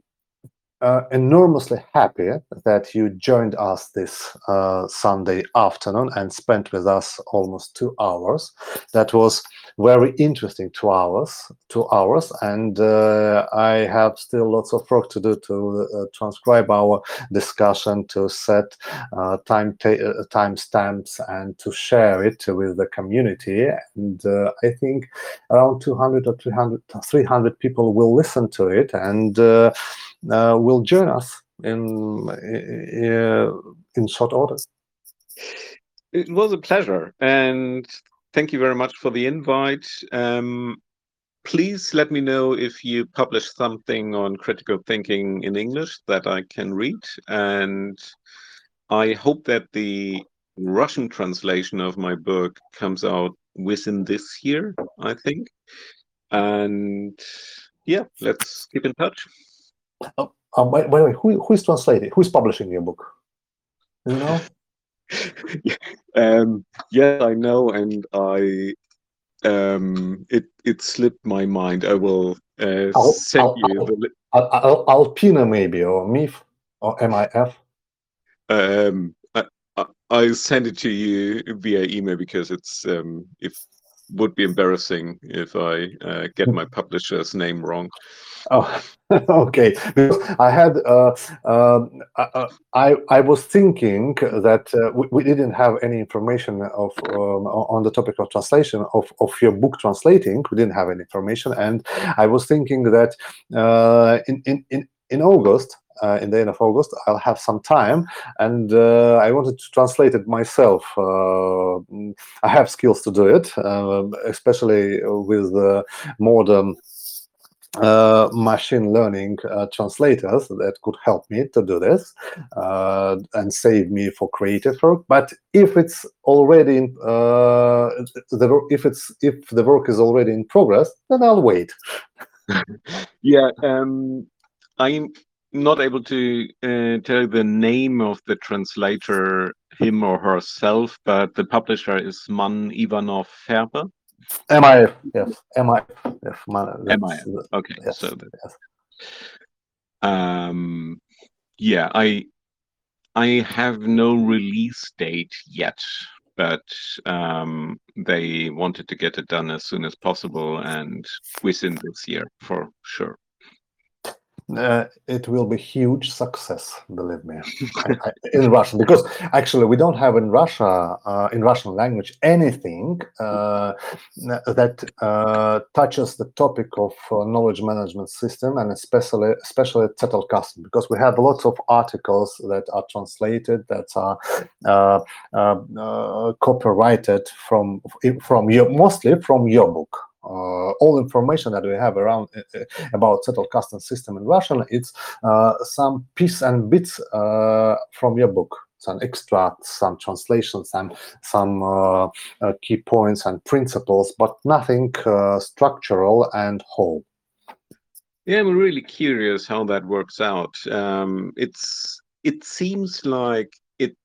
uh, enormously happy that you joined us this uh, Sunday afternoon and spent with us almost two hours. That was very interesting two hours, two hours, and uh, I have still lots of work to do to uh, transcribe our discussion, to set uh, time uh, time stamps, and to share it with the community. And I think around 200 or 300, 300 people will listen to it and uh, will join us in uh, in short order. It was a pleasure, and thank you very much for the invite. Um, please let me know if you publish something on critical thinking in English that I can read, and I hope that the Russian translation of my book comes out within this year. I think, and yeah, let's keep in touch. Oh, um, by, by, the way, who, who is translating? Who is publishing your book? You know? um, yeah, I know, and I um, it it slipped my mind. I will uh, send you the Al, Alpina maybe or MIF or MIF. Um, I, I I'll send it to you via email because it's um, if would be embarrassing if I uh, get my publisher's name wrong. Oh, okay. Because I had, uh, um, I, I was thinking that uh, we, we, didn't have any information of um, on the topic of translation of, of your book translating. We didn't have any information, and I was thinking that uh, in in in in August uh, in the end of August, I'll have some time, and uh, I wanted to translate it myself. Uh, I have skills to do it, uh, especially with modern uh, machine learning uh, translators that could help me to do this uh, and save me for creative work. But if it's already in, the if it's if the work is already in progress, then I'll wait. yeah, um, I'm not able to uh, tell the name of the translator, him or herself, but the publisher is Mann Ivanov Ferber. MIF, yes, MIF, yes, man, MIF, Okay, yes, so that, yes. um, yeah, I I have no release date yet, but um, they wanted to get it done as soon as possible and within this year for sure. Uh, it will be huge success, believe me, in Russian. Because actually, we don't have in Russia, uh, in Russian language, anything uh, that uh, touches the topic of uh, knowledge management system and especially, especially Zettelkasten. Because we have lots of articles that are translated, that are uh, copyrighted from from your mostly from your book. Uh, all information that we have around uh, uh, about Zettelkasten system in Russian, it's uh, some piece and bits uh, from your book, some extracts, some translations, some some uh, key points and principles, but nothing structural and whole. Yeah, I'm really curious how that works out. Um, it's it seems like it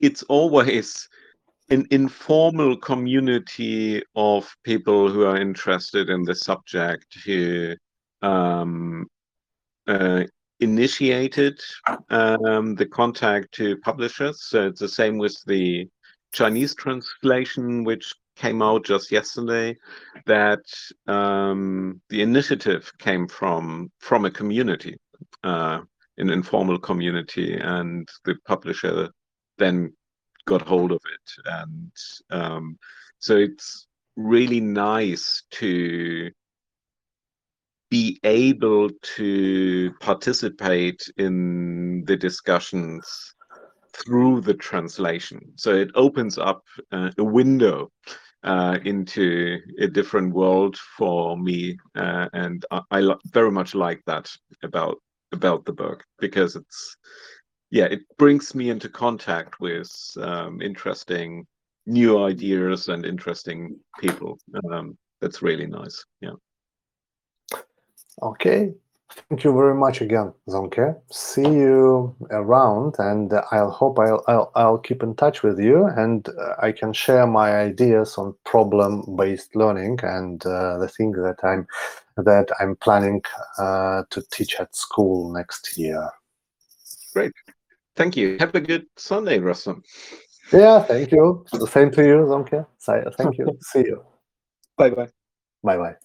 it's always an informal community of people who are interested in the subject who um, uh, initiated um, the contact to publishers. So it's the same with the Chinese translation, which came out just yesterday. That um, the initiative came from from a community, uh, an informal community, and the publisher then got hold of it, and um, so it's really nice to be able to participate in the discussions through the translation. So it opens up uh, a window uh, into a different world for me, uh, and I, I li- very much like that about about the book because it's yeah, it brings me into contact with um, interesting new ideas and interesting people. Um, that's really nice. Yeah. Okay. Thank you very much again, Sönke. See you around, and I'll hope I'll, I'll I'll keep in touch with you, and uh, I can share my ideas on problem-based learning and uh, the thing that I'm that I'm planning uh, to teach at school next year. Thank you. Have a good Sunday, Rustam. Yeah, thank you. The same to you, Sönke. Thank you. See you. Bye bye. Bye bye.